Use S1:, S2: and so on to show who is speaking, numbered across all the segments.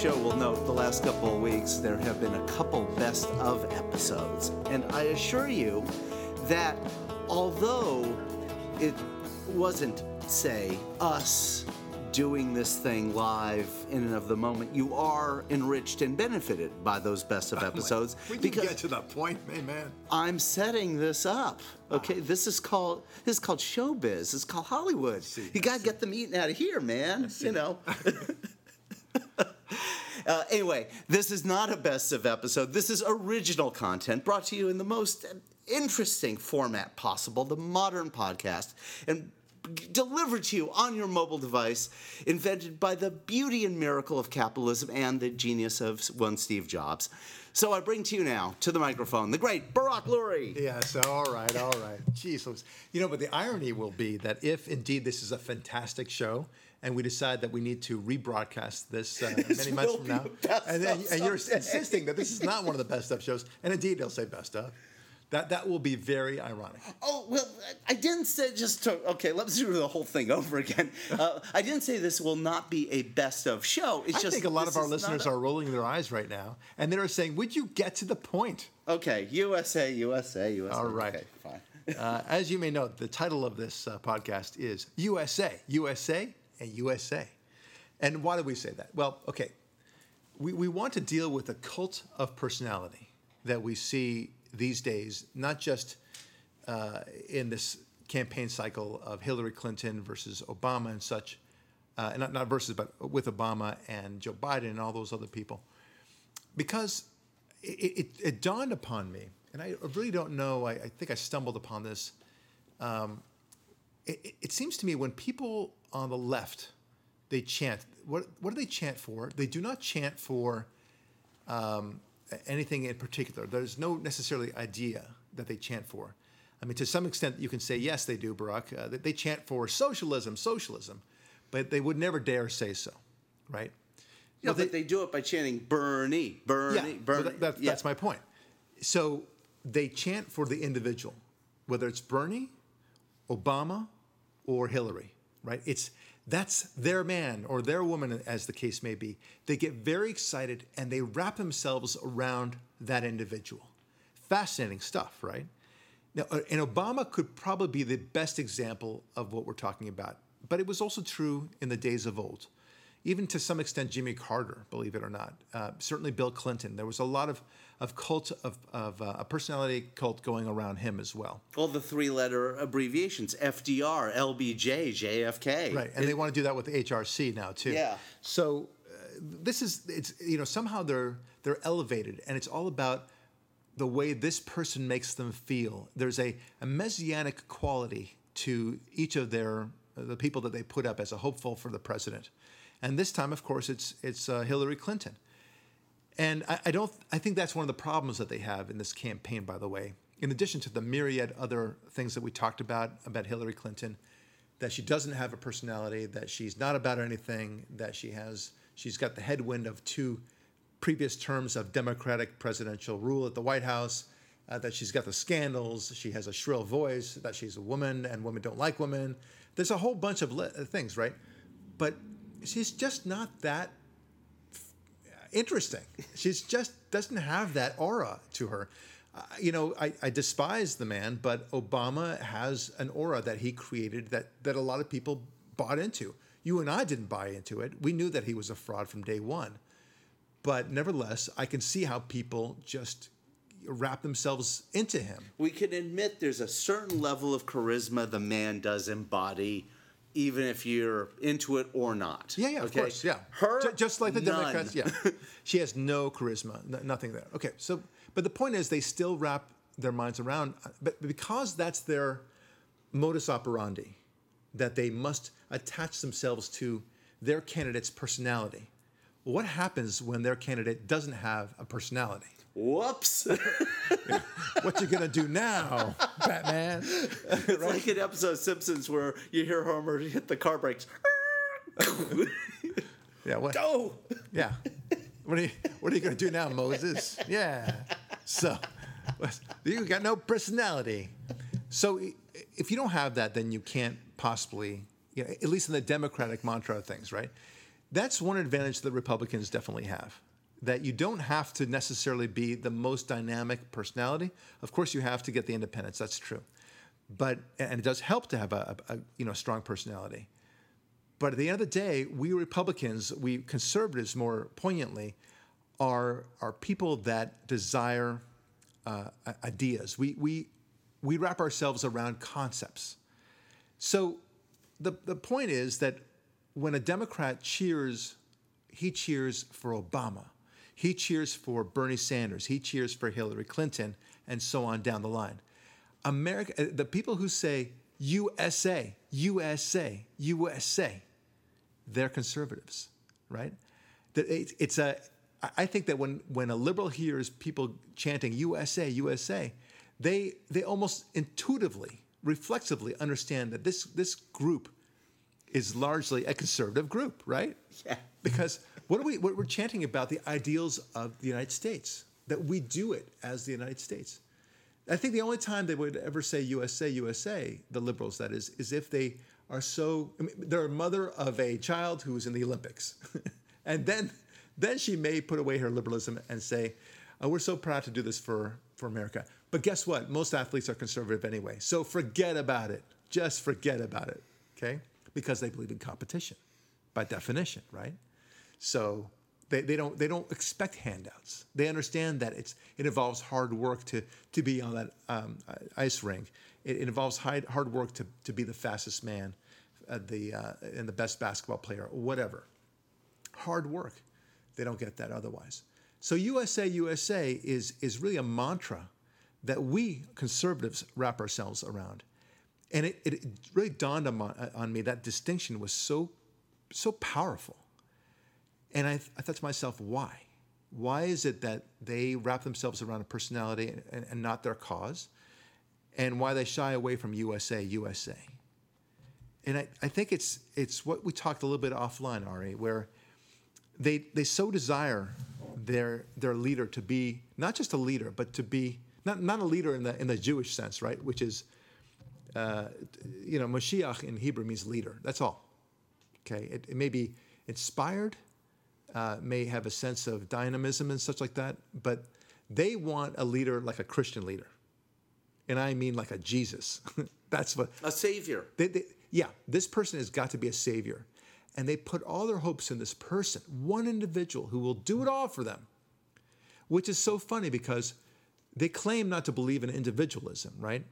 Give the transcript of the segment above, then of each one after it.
S1: show will note the last couple of weeks there have been a couple best of episodes. And I assure you that although it wasn't, say, us doing this thing live in and of the moment, you are enriched and benefited by those best of episodes.
S2: We can get to that point, man.
S1: I'm setting this up. Okay, ah. this is called this is called showbiz. It's called Hollywood.
S2: see,
S1: you gotta get them eating out of here, man. You know. Uh, anyway, this is not a best of episode. This is original content brought to you in the most interesting format possible, the modern podcast, and delivered to you on your mobile device, invented by the beauty and miracle of capitalism and the genius of one Steve Jobs. So I bring to you now, to the microphone, the great Barak Lurie.
S2: Yes, all right, all right. Louise. you know, but the irony will be that if indeed this is a fantastic show, and we decide that we need to rebroadcast this uh,
S1: This
S2: many months from now, and, then, and you're insisting that this is not one of the best of shows, and indeed they'll say best of, that that will be very ironic.
S1: Oh well, I didn't say just to. Okay, let's do the whole thing over again. Uh, I didn't say this will not be a best of show. It's
S2: I
S1: just
S2: think a lot of our listeners
S1: a-
S2: are rolling their eyes right now, and they're saying, "Would you get to the point?"
S1: Okay, USA, USA, USA.
S2: All right.
S1: Okay, fine.
S2: Uh, as you may know, the title of this uh, podcast is USA, USA, and USA. And why do we say that? Well, okay, we, we want to deal with the cult of personality that we see these days, not just uh, in this campaign cycle of Hillary Clinton versus Obama and such, uh, not, not versus, but with Obama and Joe Biden and all those other people. Because it, it, it dawned upon me, and I really don't know, I, I think I stumbled upon this. Um, it, it- seems to me when people on the left, they chant, what, what do they chant for? They do not chant for um, anything in particular. There's no necessarily idea that they chant for. I mean, to some extent, you can say, yes, they do, Barak. Uh, they, they chant for socialism, socialism, but they would never dare say so, right?
S1: No,
S2: they-
S1: but they do it by chanting Bernie, Bernie,
S2: yeah,
S1: Bernie.
S2: that- that-
S1: Yeah.
S2: that's my point. So they chant for the individual, whether it's Bernie, Obama, or Hillary, right? It's that's their man or their woman, as the case may be. They get very excited and they wrap themselves around that individual. Fascinating stuff, right? Now, uh, and Obama could probably be the best example of what we're talking about, but it was also true in the days of old. Even to some extent, Jimmy Carter, believe it or not. Uh, certainly, Bill Clinton. There was a lot of, of cult of, of uh, a personality cult going around him as well.
S1: All the three-letter abbreviations: FDR, LBJ, JFK.
S2: Right, and they want to do that with HRC now too.
S1: Yeah.
S2: So uh, this is it's you know somehow they're they're elevated, and it's all about the way this person makes them feel. There's a, a messianic quality to each of their uh, the people that they put up as a hopeful for the president, and this time, of course, it's it's uh, Hillary Clinton. And I, I don't. I think that's one of the problems that they have in this campaign. By the way, in addition to the myriad other things that we talked about about Hillary Clinton, that she doesn't have a personality, that she's not about anything, that she has. She's got the headwind of two previous terms of Democratic presidential rule at the White House. Uh, that she's got the scandals. She has a shrill voice. That she's a woman and women don't like women. There's a whole bunch of li- things, right? But she's just not that interesting. She's just doesn't have that aura to her. Uh, you know, I, I despise the man, but Obama has an aura that he created that that a lot of people bought into. You and I didn't buy into it. We knew that he was a fraud from day one. But nevertheless, I can see how people just wrap themselves into him.
S1: We can admit there's a certain level of charisma the man does embody, even if you're into it or not.
S2: Yeah, yeah, of
S1: Okay?
S2: course, yeah.
S1: Her,
S2: Ju- just like the
S1: none.
S2: Democrats, yeah. she has no charisma, n- nothing there. Okay, so but the point is they still wrap their minds around, uh, but because that's their modus operandi, that they must attach themselves to their candidate's personality. What happens when their candidate doesn't have a personality?
S1: Whoops!
S2: What you gonna do now, Batman?
S1: it's like an episode of Simpsons where you hear Homer hit the car brakes.
S2: Yeah, what?
S1: Go!
S2: Yeah. What are you What are you going to do now, Moses? Yeah. So, you got no personality. So, if you don't have that, then you can't possibly, you know, at least in the democratic mantra of things, right? That's one advantage that Republicans definitely have. That you don't have to necessarily be the most dynamic personality. Of course, you have to get the independence. That's true, but and it does help to have a, a, you know strong personality. But at the end of the day, we Republicans, we conservatives more poignantly, are are people that desire uh, ideas. We we we wrap ourselves around concepts. So the the point is that when a Democrat cheers, he cheers for Obama, he cheers for Bernie Sanders, he cheers for Hillary Clinton, and so on down the line. America, uh, the people who say USA, USA, USA, they're conservatives, right? It's a. I think that when when a liberal hears people chanting USA, USA, they they almost intuitively, reflexively understand that this this group is largely a conservative group, right?
S1: Yeah.
S2: Because what are we what we're chanting about the ideals of the United States that we do it as the United States. I think the only time they would ever say USA, USA, the liberals that is, is if they are so I mean, they're a mother of a child who is in the Olympics, and then then she may put away her liberalism and say, oh, "We're so proud to do this for for America." But guess what? Most athletes are conservative anyway, so forget about it. Just forget about it. Okay, because they believe in competition, by definition, right? So they, they don't they don't expect handouts. They understand that it's it involves hard work to to be on that um, ice rink. It, it involves hard, hard work to to be the fastest man, uh, the uh, and the best basketball player, whatever. Hard work. They don't get that otherwise. So USA USA is is really a mantra that we conservatives wrap ourselves around, and it, it really dawned on, on me that distinction was so so powerful and I, I thought to myself, why? Why is it that they wrap themselves around a personality and, and not their cause? And why they shy away from USA, USA? And I, I think it's, it's what we talked a little bit offline, Ari, where they, they so desire their, their leader to be not just a leader, but to be not, not a leader in the, in the Jewish sense, right? Which is, uh, you know, Mashiach in Hebrew means leader. That's all. Okay. It, it may be inspired, uh, may have a sense of dynamism and such like that, but they want a leader like a Christian leader. And I mean like a Jesus. That's what.
S1: A savior.
S2: They, they, yeah, this person has got to be a savior. And they put all their hopes in this person, one individual who will do it all for them, which is so funny because they claim not to believe in individualism, right?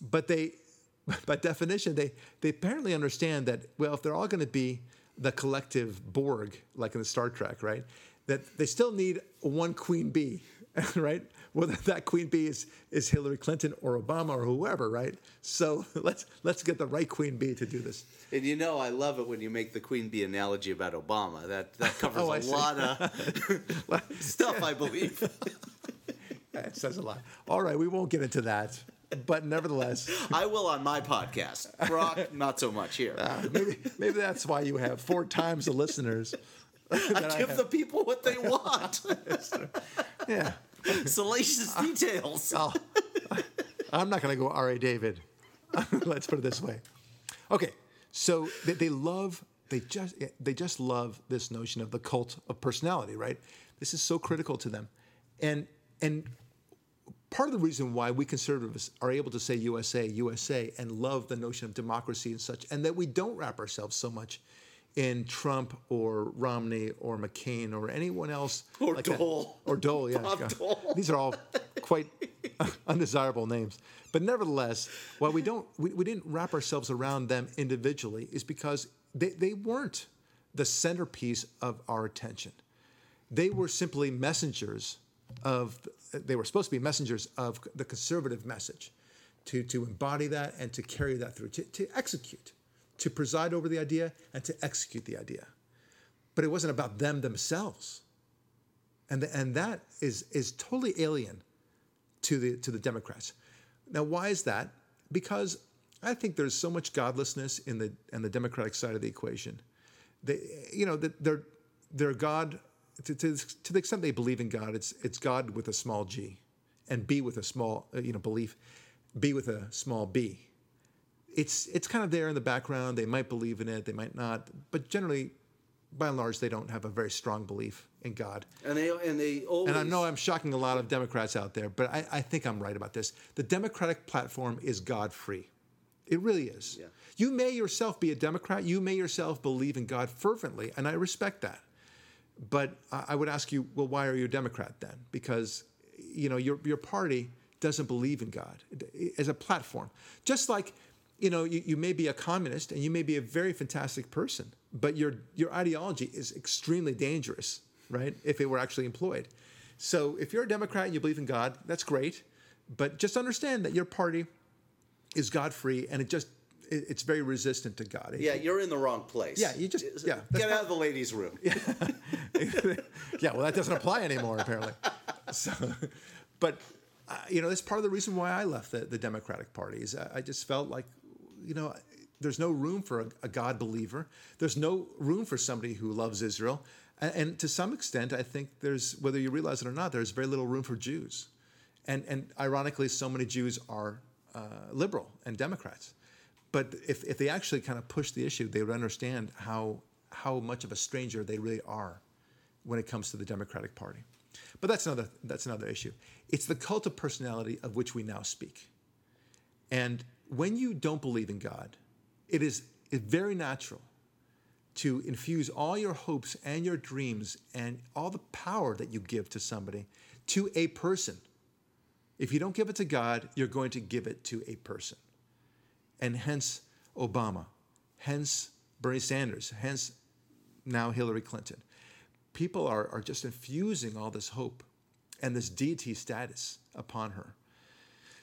S2: But they, by definition, they, they apparently understand that, well, if they're all going to be the collective Borg, like in the Star Trek, right? That they still need one queen bee, right? Whether that queen bee is, is Hillary Clinton or Obama or whoever, right? So let's let's get the right queen bee to do this.
S1: And you know, I love it when you make the queen bee analogy about Obama. That that covers
S2: Oh,
S1: a
S2: see.
S1: lot of stuff, I believe.
S2: That says a lot. All right, we won't get into that, but nevertheless,
S1: I will on my podcast. Barak, not so much here.
S2: Ah, maybe maybe that's why you have four times the listeners.
S1: I give the people what they want.
S2: Yeah.
S1: Salacious details.
S2: Oh, I'm not going to go R.A. David. Let's put it this way. Okay, so they, they love they just they just love this notion of the cult of personality, right? This is so critical to them, and and part of the reason why we conservatives are able to say USA, USA, and love the notion of democracy and such, and that we don't wrap ourselves so much in Trump or Romney or McCain or anyone else
S1: Or
S2: like that.
S1: Dole.
S2: or Dole, yeah,
S1: Bob. Dole.
S2: These are all quite undesirable names. But nevertheless, why we don't we, we didn't wrap ourselves around them individually is because they, they weren't the centerpiece of our attention. They were simply messengers of they were supposed to be messengers of the conservative message to, to embody that and to carry that through, to, to execute, to preside over the idea and to execute the idea. But it wasn't about them themselves. And, the, and that is, is totally alien to the, to the Democrats. Now, why is that? Because I think there's so much godlessness in the, in the Democratic side of the equation. They, you know, that they're, they're God, to, to, to the extent they believe in God, it's, it's God with a small g and B with a small, uh, you know, belief, B with a small b. It's, it's kind of there in the background. They might believe in it, they might not. But generally, by and large, they don't have a very strong belief in God.
S1: And they and they always.
S2: And I know I'm shocking a lot of Democrats out there, but I, I think I'm right about this. The Democratic platform is God free. It really is.
S1: Yeah.
S2: You may yourself be a Democrat. You may yourself believe in God fervently, and I respect that. But I would ask you, well, why are you a Democrat then? Because you know your your party doesn't believe in God as a platform. Just like you know you, you may be a communist and you may be a very fantastic person, but your your ideology is extremely dangerous, right? If it were actually employed. So if you're a Democrat and you believe in God, that's great. But just understand that your party is God free and it just it's very resistant to God. It-
S1: yeah, you're in the wrong place.
S2: Yeah, you just- yeah,
S1: Get out of the ladies' room.
S2: yeah, well, that doesn't apply anymore, apparently. So, but uh, you know, that's part of the reason why I left the, the Democratic Party. Is I, I just felt like, you know, there's no room for a, a God believer. There's no room for somebody who loves Israel, and, and to some extent, I think there's whether you realize it or not, there's very little room for Jews, and and ironically, so many Jews are uh, liberal and Democrats. But if, if they actually kind of push the issue, they would understand how how much of a stranger they really are when it comes to the Democratic Party. But that's another that's another issue. It's the cult of personality of which we now speak. And when you don't believe in God, it is very natural to infuse all your hopes and your dreams and all the power that you give to somebody to a person. If you don't give it to God, you're going to give it to a person. And hence Obama, hence Bernie Sanders, hence now Hillary Clinton. People are, are just infusing all this hope and this deity status upon her.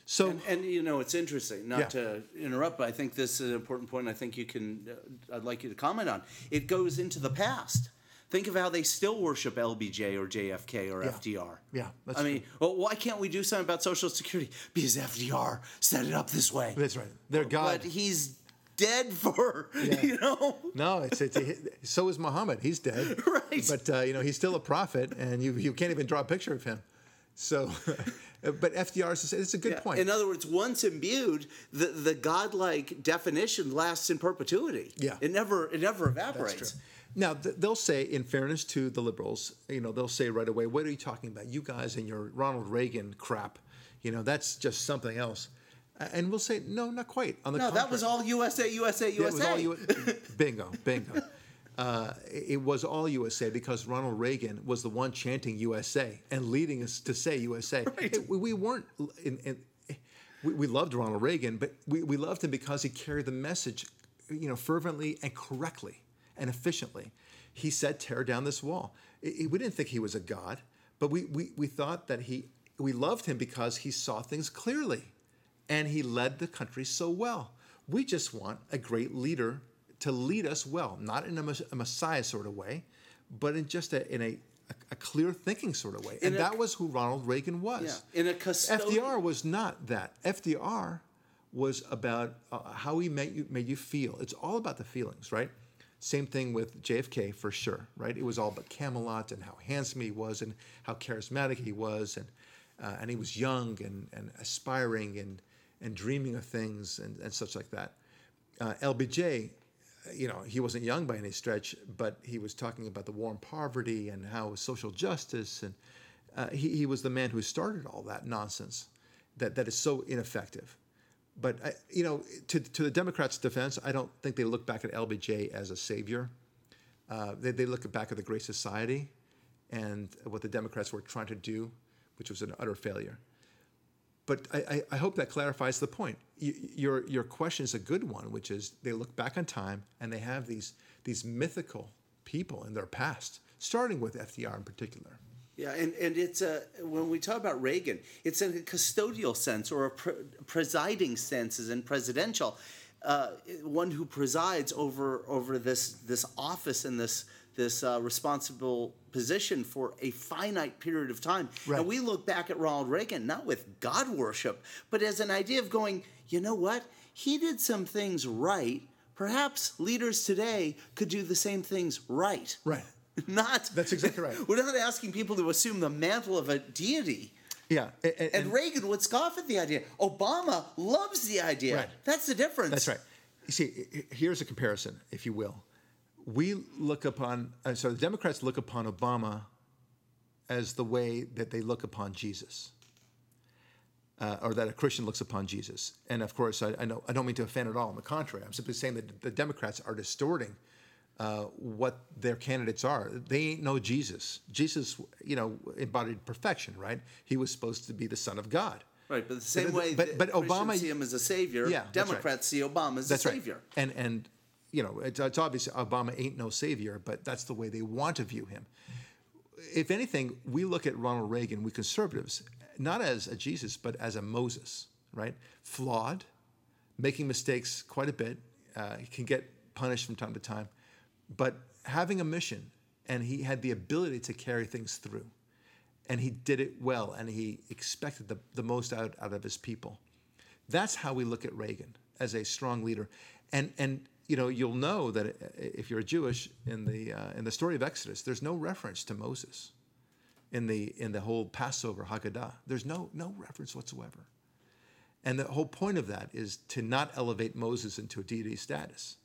S2: So,
S1: And, and you know, it's interesting. Not
S2: Yeah.
S1: to interrupt, but I think this is an important point. I think you can. Uh, I'd like you to comment on. It goes into the past. Think of how they still worship LBJ or JFK or
S2: Yeah.
S1: FDR.
S2: Yeah, that's
S1: I mean, well, why can't we do something about Social Security? Because FDR set it up this way.
S2: that's right. They're God.
S1: But he's dead for you know.
S2: No, it's, it's so is Muhammad. He's dead.
S1: Right.
S2: But uh, you know he's still a prophet, and you you can't even draw a picture of him. So, but FDR is it's a good
S1: Yeah.
S2: point.
S1: In other words, once imbued, the, the godlike definition lasts in perpetuity.
S2: Yeah.
S1: It never it never
S2: That's
S1: evaporates.
S2: Now th- they'll say, in fairness to the liberals, you know, they'll say right away, "What are you talking about? You guys and your Ronald Reagan crap. You know, that's just something else." And we'll say, "No, not quite. On the
S1: No, that was all USA, USA,
S2: it
S1: USA.
S2: all U- bingo, bingo. Uh, it it was all USA because Ronald Reagan was the one chanting USA and leading us to say USA. It- we, we weren't, in, in, we, we loved Ronald Reagan, but we, we loved him because he carried the message, you know, fervently and correctly and efficiently. He said, "Tear down this wall." I- I- we didn't think he was a god, but we, we, we thought that he, we loved him because he saw things clearly and he led the country so well. We just want a great leader to lead us well, not in a, a Messiah sort of way, but in just a, in a, a clear thinking sort of way. And
S1: a-
S2: that was who Ronald Reagan was.
S1: Yeah, in a custodian.
S2: FDR was not that. FDR was about uh, how he made you, made you feel. It's all about the feelings, right? Same thing with JFK for sure, right? It was all about Camelot and how handsome he was and how charismatic he was, and uh, and he was young and, and aspiring and and dreaming of things and, and such like that. Uh, LBJ, you know, he wasn't young by any stretch, but he was talking about the war on poverty and how social justice, and uh, he, he was the man who started all that nonsense that, that is so ineffective. But, I, you know, to, to the Democrats' defense, I don't think they look back at LBJ as a savior. Uh, they, they look back at the Great Society and what the Democrats were trying to do, which was an utter failure. But I, I, hope that clarifies the point. Your, your question is a good one, which is they look back on time and they have these, these mythical people in their past, starting with FDR in particular.
S1: Yeah, and, and it's a when we talk about Reagan, it's in a custodial sense or a pre- presiding sense, as in presidential, uh, one who presides over over this this office and this this uh, responsible position for a finite period of time.
S2: Right.
S1: And we look back at Ronald Reagan not with God worship, but as an idea of going, you know what, he did some things right. Perhaps leaders today could do the same things right.
S2: Right.
S1: Not
S2: That's exactly right.
S1: We're not asking people to assume the mantle of a deity.
S2: Yeah. a- a-
S1: And Reagan would scoff at the idea. Obama loves the idea.
S2: Right.
S1: That's the difference.
S2: That's right. You see, here's a comparison, if you will. we look upon, uh, so the Democrats look upon Obama as the way that they look upon Jesus, uh, or that a Christian looks upon Jesus. And of course, I, I, know, I don't mean to offend at all. On the contrary, I'm simply saying that the Democrats are distorting uh, what their candidates are. They ain't no Jesus. Jesus, you know, embodied perfection, right? He was supposed to be the Son of God.
S1: Right, but the same
S2: But-
S1: way
S2: but-
S1: that
S2: but Obama-
S1: see him as a savior,
S2: Yeah, that's right.
S1: Democrats see Obama as
S2: That's
S1: a
S2: right.
S1: savior.
S2: And and you know, it's, it's obvious Obama ain't no savior, but that's the way they want to view him. If anything, we look at Ronald Reagan, we conservatives, not as a Jesus, but as a Moses, right? Flawed, making mistakes quite a bit, uh, he can get punished from time to time, but having a mission, and he had the ability to carry things through, and he did it well, and he expected the, the most out, out of his people. That's how we look at Reagan as a strong leader, and and you know you'll know that uh, if you're Jewish in the uh, in the story of Exodus, there's no reference to Moses in the in the whole Passover Haggadah. There's no no reference whatsoever, and the whole point of that is to not elevate Moses into a deity status.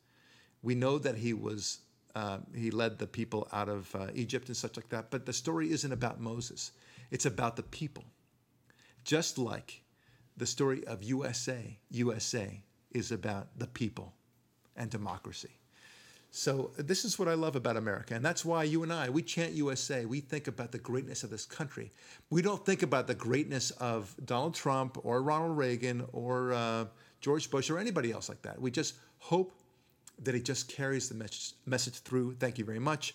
S2: We know that he was uh, he led the people out of uh, Egypt and such like that, but the story isn't about Moses. It's about the people just like the story of USA, USA is about the people and democracy. So this is what I love about America, and that's why you and I we chant USA. We think about the greatness of this country. We don't think about the greatness of Donald Trump or Ronald Reagan or uh, George Bush or anybody else like that. We just hope that he just carries the message, message through. Thank you very much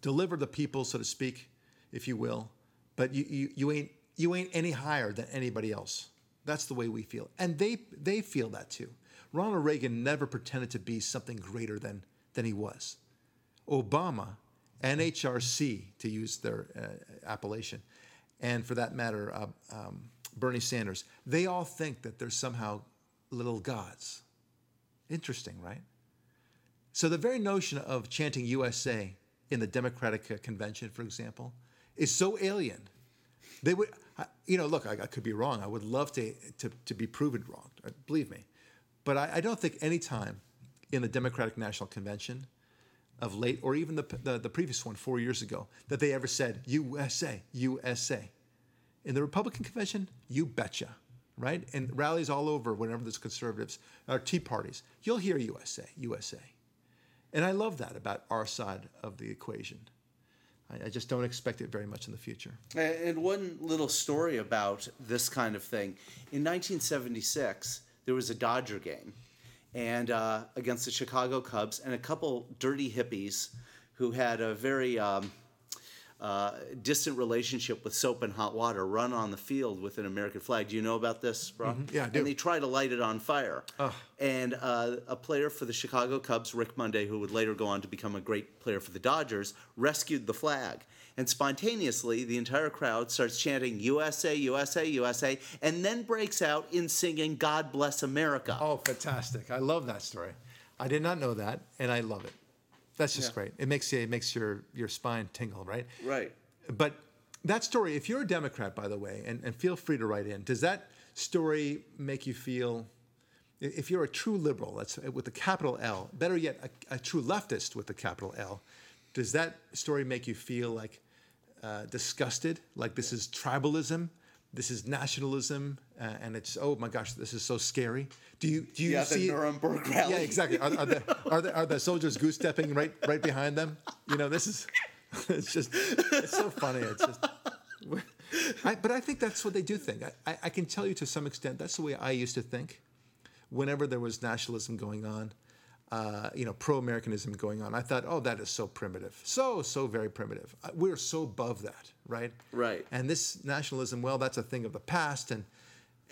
S2: deliver the people, so to speak, if you will. But you, you, you ain't you ain't any higher than anybody else. That's the way we feel, and they they feel that too. Ronald Reagan never pretended to be something greater than than he was. Obama, NHRC to use their uh, appellation, and for that matter, uh, um, Bernie Sanders, they all think that they're somehow little gods. Interesting, right? So the very notion of chanting USA in the Democratic convention, for example, is so alien. They would, you know, look, I, I could be wrong. I would love to, to, to be proven wrong, uh, believe me. But I, I don't think any time in the Democratic National Convention of late, or even the, the, the previous one four years ago, that they ever said USA, USA. In the Republican convention, you betcha, right? And rallies all over whenever there's conservatives or Tea parties, you'll hear USA, USA. And I love that about our side of the equation. I, I just don't expect it very much in the future.
S1: And one little story about this kind of thing. In 1976, there was a Dodger game, and uh, against the Chicago Cubs, and a couple dirty hippies who had a very um, uh, distant relationship with soap and hot water run on the field with an American flag. Do you know about this, Rob?
S2: Yeah, I do.
S1: And they try to light it on fire. And uh, a player for the Chicago Cubs, Rick Monday, who would later go on to become a great player for the Dodgers, rescued the flag. And spontaneously, the entire crowd starts chanting USA, USA, USA, and then breaks out in singing God Bless America.
S2: Oh, fantastic. I love that story. I did not know that, and I love it. That's just
S1: Yeah.
S2: great. It makes, you, it makes your, your spine tingle, right?
S1: Right.
S2: But that story, if you're a Democrat, by the way, and, and feel free to write in, does that story make you feel, if you're a true liberal, that's with a capital L, better yet, a, a true leftist with a capital L, does that story make you feel like uh, disgusted, like this is tribalism, this is nationalism, uh, and it's oh my gosh, this is so scary? Do you do you
S1: Yeah,
S2: see?
S1: the Nuremberg rally.
S2: Yeah, exactly. Are, are, the, are, the, are the soldiers goose stepping right right behind them? You know, this is it's just it's so funny. It's just. I, but I think that's what they do think. I, I, I can tell you to some extent that's the way I used to think. Whenever there was nationalism going on, uh, you know, pro-Americanism going on, I thought, oh, that is so primitive, so so very primitive. Uh, We're so above that, right?
S1: Right.
S2: And this nationalism, well, that's a thing of the past, and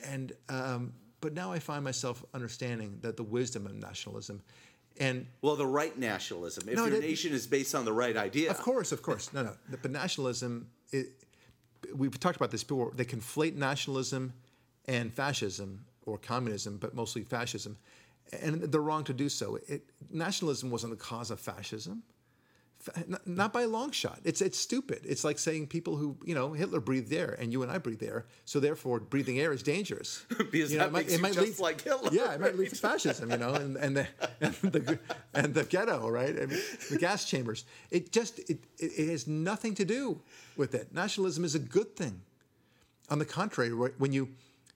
S2: and um, but now I find myself understanding that the wisdom of nationalism, and
S1: Well, the right nationalism. If
S2: No,
S1: your
S2: that-
S1: nation is based on the right idea.
S2: of course, of course, no, no, but nationalism, it, we've talked about this before. They conflate nationalism and fascism or communism, but mostly fascism, and they're wrong to do so. It, nationalism wasn't the cause of fascism. F- n- Not by a long shot. It's it's stupid. It's like saying people who you know Hitler breathed air and you and I breathe air, so therefore breathing air is dangerous.
S1: Because
S2: You know,
S1: that makes you just like Hitler,
S2: Yeah, it might lead to fascism. You know, and, and the and the and the ghetto, right? And the gas chambers. It just it, it it has nothing to do with it. Nationalism is a good thing. On the contrary, wh- when you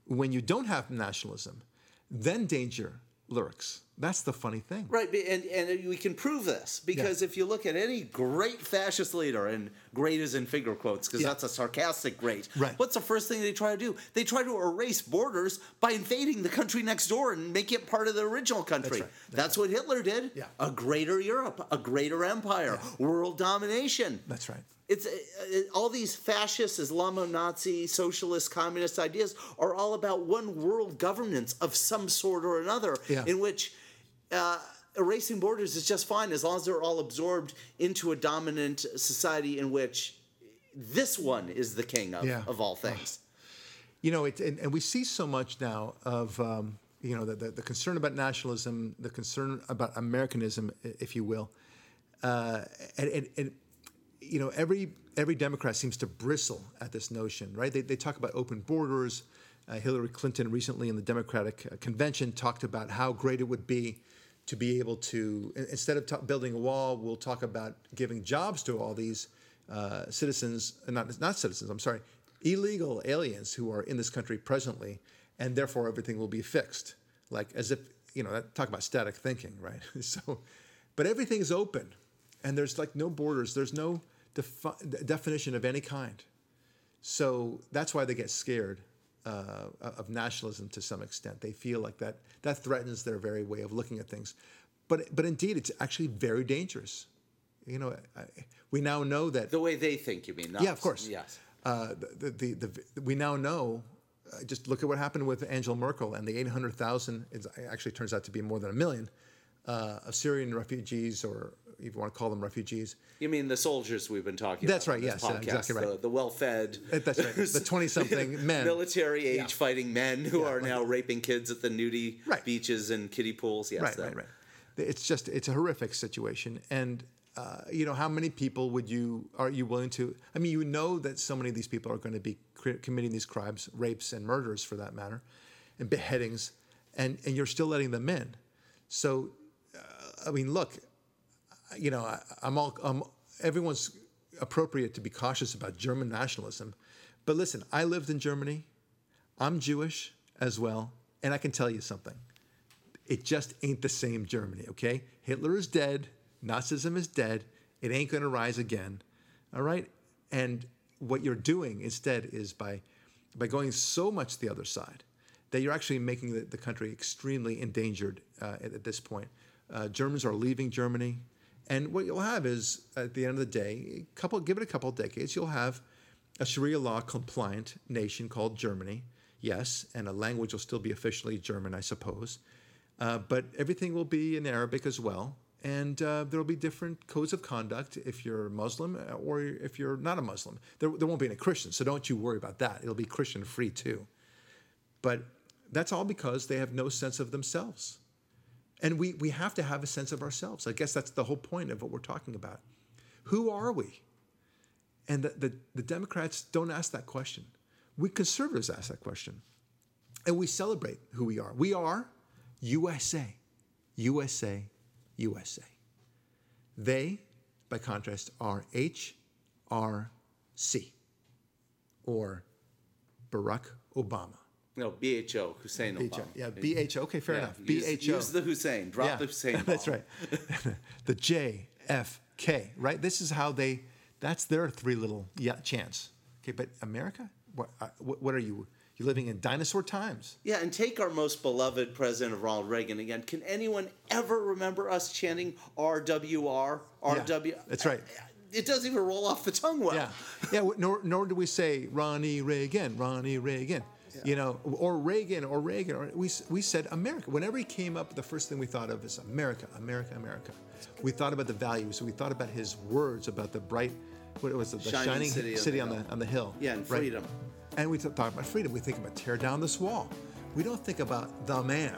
S2: when you don't have nationalism, then danger lurks. That's the funny thing.
S1: Right, and, and we can prove this because if you look at any great fascist leader, and great is in finger quotes because
S2: Yeah.
S1: that's a sarcastic great.
S2: Right.
S1: What's the first thing they try to do? They try to erase borders by invading the country next door and make it part of the original country.
S2: That's, right.
S1: That's, what Hitler did.
S2: Yeah.
S1: A greater Europe, a greater empire, world domination.
S2: That's right.
S1: It's uh, uh, all these fascist, Islamo-Nazi, socialist, communist ideas are all about one world governance of some sort or another,
S2: Yeah.
S1: in which uh, erasing borders is just fine as long as they're all absorbed into a dominant society in which this one is the king of,
S2: Yeah.
S1: of all things.
S2: You know, it, and, and we see so much now of, um, you know, the, the, the concern about nationalism, the concern about Americanism, if you will. Uh, and, and, you know, every, every Democrat seems to bristle at this notion, right? They, they talk about open borders. Uh, Hillary Clinton recently in the Democratic uh, convention talked about how great it would be to be able to, instead of ta- building a wall, we'll talk about giving jobs to all these uh, citizens, uh, not, not citizens, I'm sorry, illegal aliens who are in this country presently, and therefore everything will be fixed. Like as if, you know, that, talk about static thinking, right? so, but everything's open, and there's like no borders, there's no defi- definition of any kind. So that's why they get scared uh, of nationalism to some extent. They feel like that that threatens their very way of looking at things. But but indeed, it's actually very dangerous. You know, I, we now know that.
S1: The way they think, you mean? Not
S2: yeah, of course.
S1: Yes.
S2: Uh, the, the, the, the, we now know. Uh, just look at what happened with Angela Merkel and the 800,000. It actually turns out to be more than a million uh, of Syrian refugees, or if you want to call them refugees.
S1: You mean the soldiers we've been talking
S2: That's
S1: about? That's right,
S2: yes,
S1: podcast,
S2: exactly right.
S1: The, the well-fed,
S2: Uh, That's right. The 20-something men.
S1: military age
S2: Yeah.
S1: fighting men who
S2: Yeah,
S1: are
S2: right.
S1: now raping kids at the nudie
S2: Right.
S1: beaches and kiddie pools. Yes,
S2: right,
S1: that.
S2: right, right. It's just it's a horrific situation, and uh, you know how many people would you are you willing to? I mean, you know that so many of these people are going to be committing these crimes, rapes and murders for that matter, and beheadings, and and you're still letting them in. So, uh, I mean, look, you know, I, I'm all um, everyone's appropriate to be cautious about German nationalism, but listen, I lived in Germany. I'm Jewish as well, and I can tell you something. It just ain't the same Germany, okay? Hitler is dead. Nazism is dead. It ain't going to rise again, all right? And what you're doing instead is by, by going so much the other side that you're actually making the, the country extremely endangered uh, at, at this point. Uh, Germans are leaving Germany. And what you'll have is, at the end of the day, a couple, give it a couple of decades, you'll have a Sharia law compliant nation called Germany, yes, and a language will still be officially German, I suppose. Uh, but everything will be in Arabic as well. And uh, there will be different codes of conduct if you're Muslim uh, or if you're not a Muslim. There, there won't be any Christians, so don't you worry about that. It'll be Christian free too. But that's all because they have no sense of themselves. And we, we have to have a sense of ourselves. I guess that's the whole point of what we're talking about. Who are we? And the, the, the Democrats don't ask that question. We conservatives ask that question. And we celebrate who we are. We are USA, USA, USA. They, by contrast, are HRC or Barack Obama.
S1: No, BHO, Hussein Obama.
S2: Yeah, BHO. Okay, fair
S1: Yeah,
S2: enough.
S1: use,
S2: BHO.
S1: Use the Hussein. Drop
S2: Yeah,
S1: the Hussein.
S2: That's right. the JFK, right? This is how they, that's their three little yeah, chants. Okay, but America? What, uh, what, what are you? You're living in dinosaur times.
S1: Yeah, and take our most beloved president of Ronald Reagan again. Can anyone ever remember us chanting RWR? RW?
S2: that's right.
S1: It doesn't even roll off the tongue well.
S2: Yeah, yeah. Nor, nor do we say Ronnie Reagan, Ronnie Reagan. You know, or Reagan, or Reagan, or we we said America. Whenever he came up, the first thing we thought of is America, America, America. We thought about the values. We thought about his words about the bright, what was it, the
S1: Shining
S2: shining,
S1: city
S2: city,
S1: on the
S2: on,
S1: hill.
S2: the on the hill.
S1: Yeah, and
S2: right?
S1: freedom.
S2: And we th- talk about freedom. We think about tear down this wall. We don't think about the man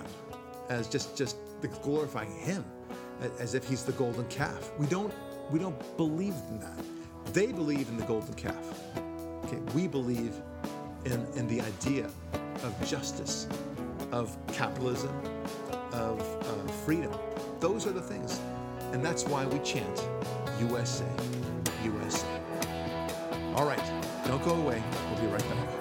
S2: as just just the glorifying him as if he's the golden calf. We don't we don't believe in that. They believe in the golden calf. Okay, we believe in, in the idea of justice, of capitalism, of uh, freedom. Those are the things. And that's why we chant USA, USA. All right, don't go away. We'll be right back.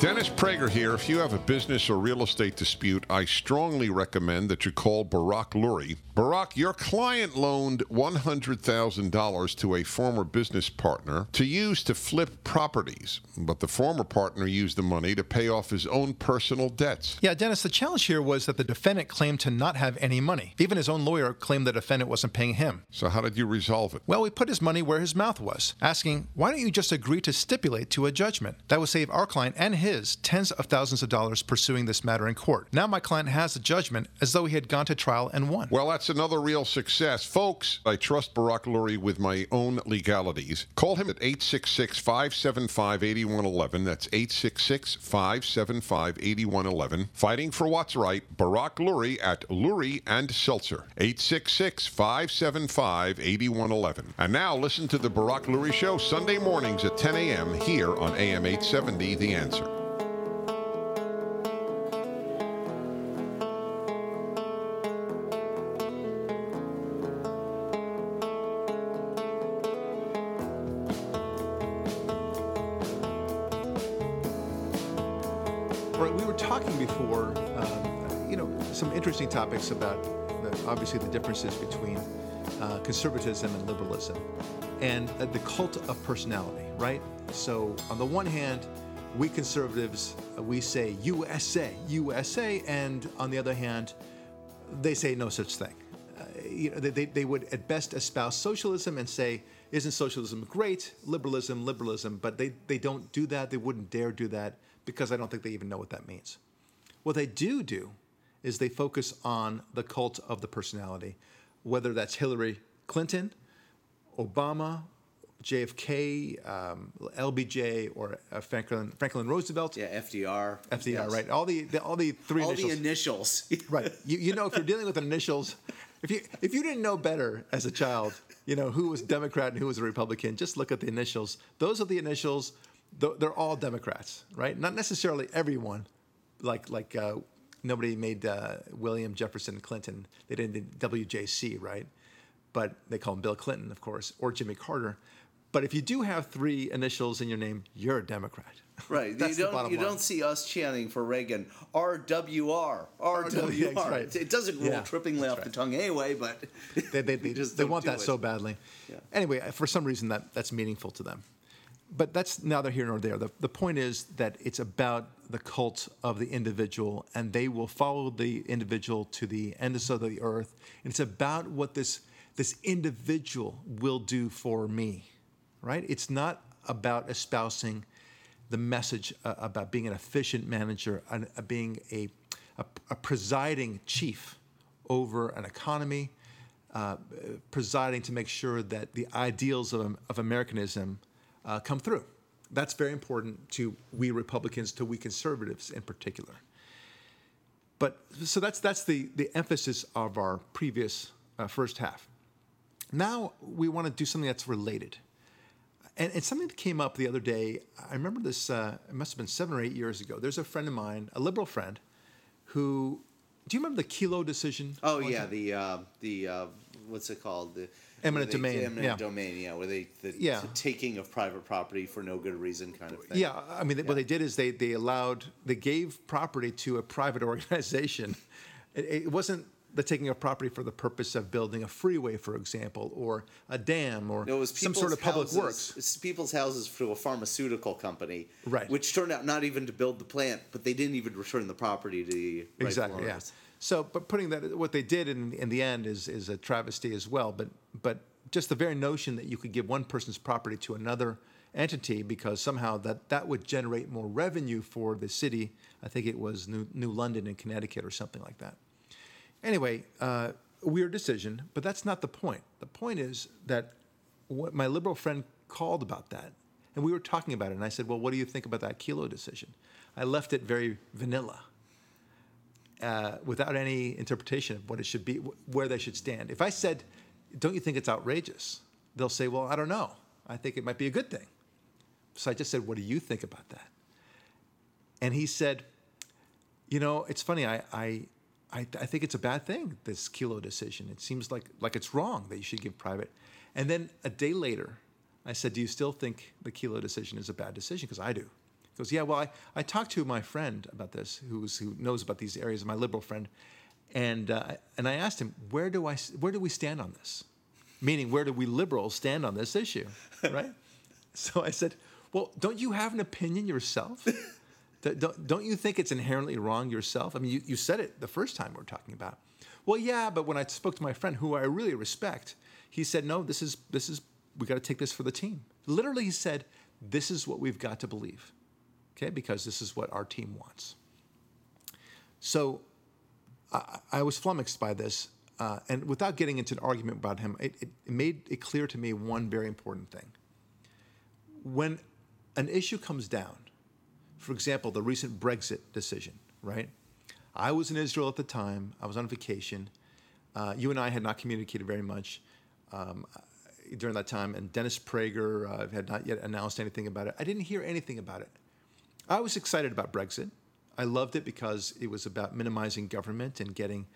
S3: Dennis Prager here. If you have a business or real estate dispute, I strongly recommend that you call Barak Lurie. Barak, your client loaned $100,000 to a former business partner to use to flip properties, but the former partner used the money to pay off his own personal debts.
S2: Yeah, Dennis, the challenge here was that the defendant claimed to not have any money. Even his own lawyer claimed the defendant wasn't paying him.
S3: So, how did you resolve it?
S2: Well, we put his money where his mouth was, asking, why don't you just agree to stipulate to a judgment? That would save our client and his his tens of thousands of dollars pursuing this matter in court. Now my client has a judgment as though he had gone to trial and won.
S3: Well, that's another real success. Folks, I trust Barak Lurie with my own legalities. Call him at 866 575 8111. That's 866 575 8111. Fighting for what's right, Barak Lurie at Lurie and Seltzer. 866 575 8111. And now listen to the Barak Lurie Show Sunday mornings at 10 a.m. here on AM 870 The Answer.
S2: Interesting topics about the, obviously the differences between uh, conservatism and liberalism, and uh, the cult of personality. Right. So on the one hand, we conservatives uh, we say USA, USA, and on the other hand, they say no such thing. Uh, you know, they, they would at best espouse socialism and say, isn't socialism great? Liberalism, liberalism, but they, they don't do that. They wouldn't dare do that because I don't think they even know what that means. What they do do is they focus on the cult of the personality, whether that's Hillary Clinton, Obama, JFK, um, LBJ, or uh, Franklin, Franklin Roosevelt.
S1: Yeah, FDR.
S2: FDR,
S1: yes.
S2: right? All the, the all the three
S1: All
S2: initials.
S1: the initials.
S2: right. You, you know, if you're dealing with initials, if you if you didn't know better as a child, you know who was Democrat and who was a Republican. Just look at the initials. Those are the initials. They're all Democrats, right? Not necessarily everyone. Like like uh, nobody made uh, William Jefferson Clinton. They didn't do WJC, right? But they call him Bill Clinton, of course, or Jimmy Carter. But if you do have three initials in your name, you're a Democrat.
S1: Right.
S2: That's
S1: you
S2: the
S1: don't
S2: bottom
S1: you
S2: line.
S1: don't see us chanting for Reagan RWR. RWR.
S2: right.
S1: It doesn't roll
S2: Yeah,
S1: trippingly off
S2: right.
S1: the tongue anyway, but
S2: they, they, they,
S1: just
S2: they want that
S1: it.
S2: so badly. Anyway, for some reason that that's meaningful to them. But that's neither here nor there. The, the point is that it's about the cult of the individual, and they will follow the individual to the ends of the earth. And it's about what this this individual will do for me, right? It's not about espousing the message uh, about being an efficient manager, and uh, being a, a, a presiding chief over an economy, uh, presiding to make sure that the ideals of, of Americanism uh, come through. That's very important to we Republicans, to we conservatives in particular. But so that's that's the the emphasis of our previous uh, first half. Now we want to do something that's related. And, and something that came up the other day, I remember this, uh, it must have been seven or eight years ago. There's a friend of mine, a liberal friend, who, do you remember the Kelo decision?
S1: Oh yeah, the uh, the uh, what's it called? The
S2: Eminent
S1: where they-
S2: domain,
S1: Eminent
S2: yeah.
S1: domain. Yeah, where they the,
S2: Yeah.
S1: taking of private property for no good reason kind of thing.
S2: Yeah, I mean, what they did is they, they allowed, they gave property to a private organization. It, it wasn't the taking of property for the purpose of building a freeway, for example, or a dam, or
S1: It was
S2: some sort of public
S1: houses,
S2: works.
S1: it's people's houses to a pharmaceutical company,
S2: Right.
S1: Which turned out not even to build the plant, but they didn't even return the property to the
S2: Exactly. Yeah. So, but putting that, what they did in, in the end is is a travesty as well. But but just the very notion that you could give one person's property to another entity because somehow that that would generate more revenue for the city. I think it was New, New London in Connecticut or something like that. Anyway, uh, weird decision, but that's not the point. The point is that what my liberal friend called about that, and we were talking about it, and I said, "Well, what do you think about that Kelo decision?" I left it very vanilla. Uh, without any interpretation of what it should be, where they should stand. If I said, "Don't you think it's outrageous?" They'll say, "Well, I don't know. I think it might be a good thing." So I just said, "What do you think about that?" And he said, "You know, it's funny. I I I, I think it's a bad thing. This Kelo decision. It seems like like it's wrong that you should give private." And then a day later, I said, "Do you still think the Kelo decision is a bad decision?" Because I do. Goes, "Yeah. Well, I, I talked to my friend about this, who's who knows about these areas, my liberal friend, and uh, and I asked him, where do I where do we stand on this? Meaning, where do we liberals stand on this issue, right? so I said, well, don't you have an opinion yourself? Don't- don't, you think it's inherently wrong yourself? I mean, you, you said it the first time we were talking about. Well, yeah, but when I spoke to my friend, who I really respect, he said, no, this is this is we got to take this for the team. Literally, he said, this is what we've got to believe, okay, because this is what our team wants. So I, I was flummoxed by this, uh, and without getting into an argument about him, it, it, made it clear to me one very important thing. When an issue comes down, for example, the recent Brexit decision, right? I was in Israel at the time. I was on vacation. Uh, you and I had not communicated very much um, during that time, and Dennis Prager uh, had not yet announced anything about it. I didn't hear anything about it. I was excited about Brexit. I loved it because it was about minimizing government and getting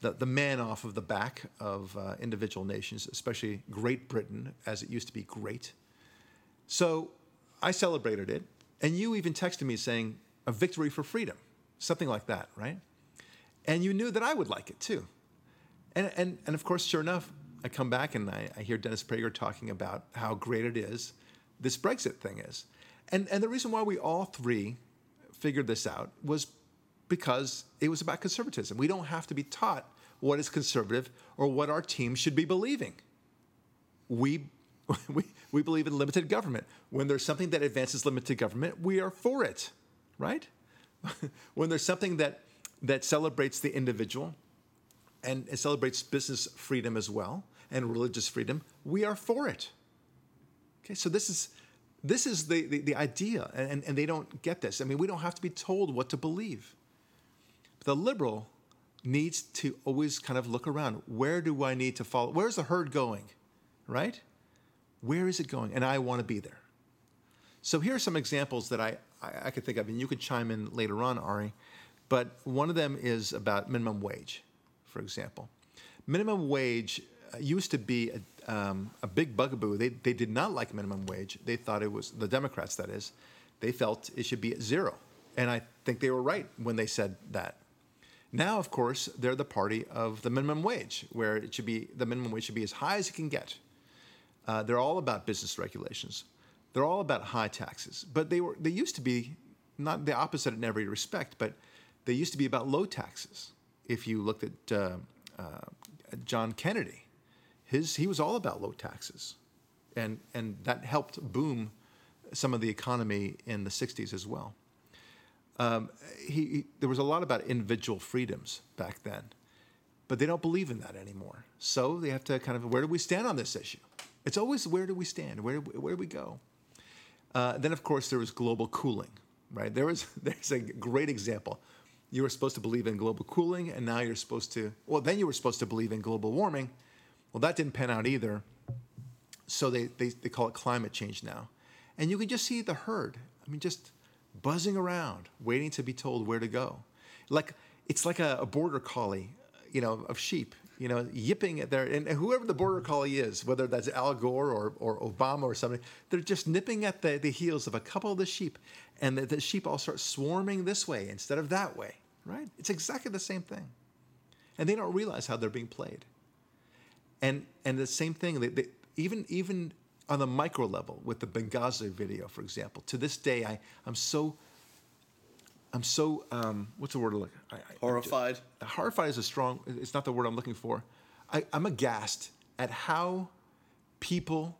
S2: the, the man off of the back of uh, individual nations, especially Great Britain, as it used to be great. So I celebrated it. And you even texted me saying, a victory for freedom, something like that, right? And you knew that I would like it too. And, and, and of course, sure enough, I come back and I, I hear Dennis Prager talking about how great it is, this Brexit thing is. And, and the reason why we all three figured this out was because it was about conservatism. We don't have to be taught what is conservative or what our team should be believing. We, we, we believe in limited government. When there's something that advances limited government, we are for it, right? when there's something that, that celebrates the individual and it celebrates business freedom as well and religious freedom, we are for it. Okay, so this is this is the, the, the idea, and, and they don't get this. I mean, we don't have to be told what to believe. The liberal needs to always kind of look around. Where do I need to follow? Where's the herd going? Right? Where is it going? And I want to be there. So here are some examples that I, I, I could think of, and you could chime in later on, Ari. But one of them is about minimum wage, for example. Minimum wage used to be a, um, a big bugaboo. They, they did not like minimum wage. They thought it was, the Democrats that is, they felt it should be at zero. And I think they were right when they said that. Now, of course, they're the party of the minimum wage, where it should be, the minimum wage should be as high as it can get. Uh, they're all about business regulations. They're all about high taxes. But they were they used to be not the opposite in every respect, but they used to be about low taxes. If you looked at uh, uh, John Kennedy, his he was all about low taxes, and and that helped boom some of the economy in the '60s as well. Um, he, he, there was a lot about individual freedoms back then, but they don't believe in that anymore. So they have to kind of where do we stand on this issue? It's always where do we stand? Where do we, where do we go? Uh, then of course there was global cooling, right? There was there's a great example. You were supposed to believe in global cooling, and now you're supposed to. Well, then you were supposed to believe in global warming. Well, that didn't pan out either. So they, they, they call it climate change now. And you can just see the herd. I mean, just buzzing around, waiting to be told where to go. Like it's like a, a border collie, you know, of sheep, you know, yipping at their and whoever the border collie is, whether that's Al Gore or, or Obama or somebody, they're just nipping at the, the heels of a couple of the sheep, and the, the sheep all start swarming this way instead of that way, right? It's exactly the same thing, and they don't realize how they're being played. And and the same thing, they, they, even even on the micro level with the Benghazi video, for example. To this day, I I'm so I'm so um, what's the word? Look, I, I,
S1: Horrified.
S2: horrified is a strong. It's not the word I'm looking for. I, I'm aghast at how people,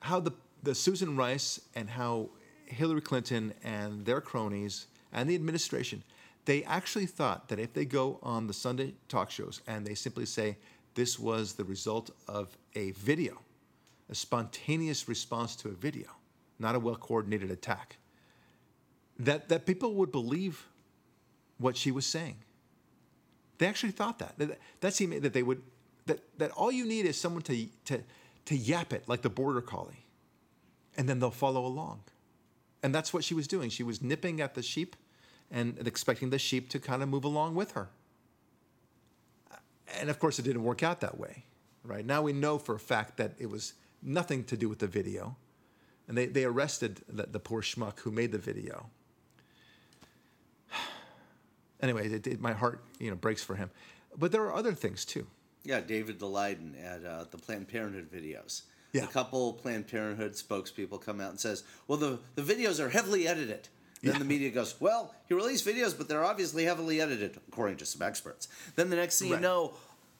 S2: how the the Susan Rice and how Hillary Clinton and their cronies and the administration, they actually thought that if they go on the Sunday talk shows and they simply say this was the result of a video, a spontaneous response to a video, not a well coordinated attack, that, that people would believe what she was saying. They actually thought that. That, that seemed that they would that, that all you need is someone to, to, to yap it like the border collie, and then they'll follow along. And that's what she was doing. She was nipping at the sheep and expecting the sheep to kind of move along with her. And of course, it didn't work out that way, right? Now we know for a fact that it was nothing to do with the video. And they, they arrested the, the poor schmuck who made the video. Anyway, it, it, my heart you know breaks for him. But there are other things too.
S1: Yeah, David Daleiden at uh, the Planned Parenthood videos.
S2: Yeah.
S1: A couple Planned Parenthood spokespeople come out and says, "Well, the, the videos are heavily edited." Then
S2: Yeah.
S1: the media goes, "Well, he released videos, but they're obviously heavily edited, according to some experts." Then the next thing you know,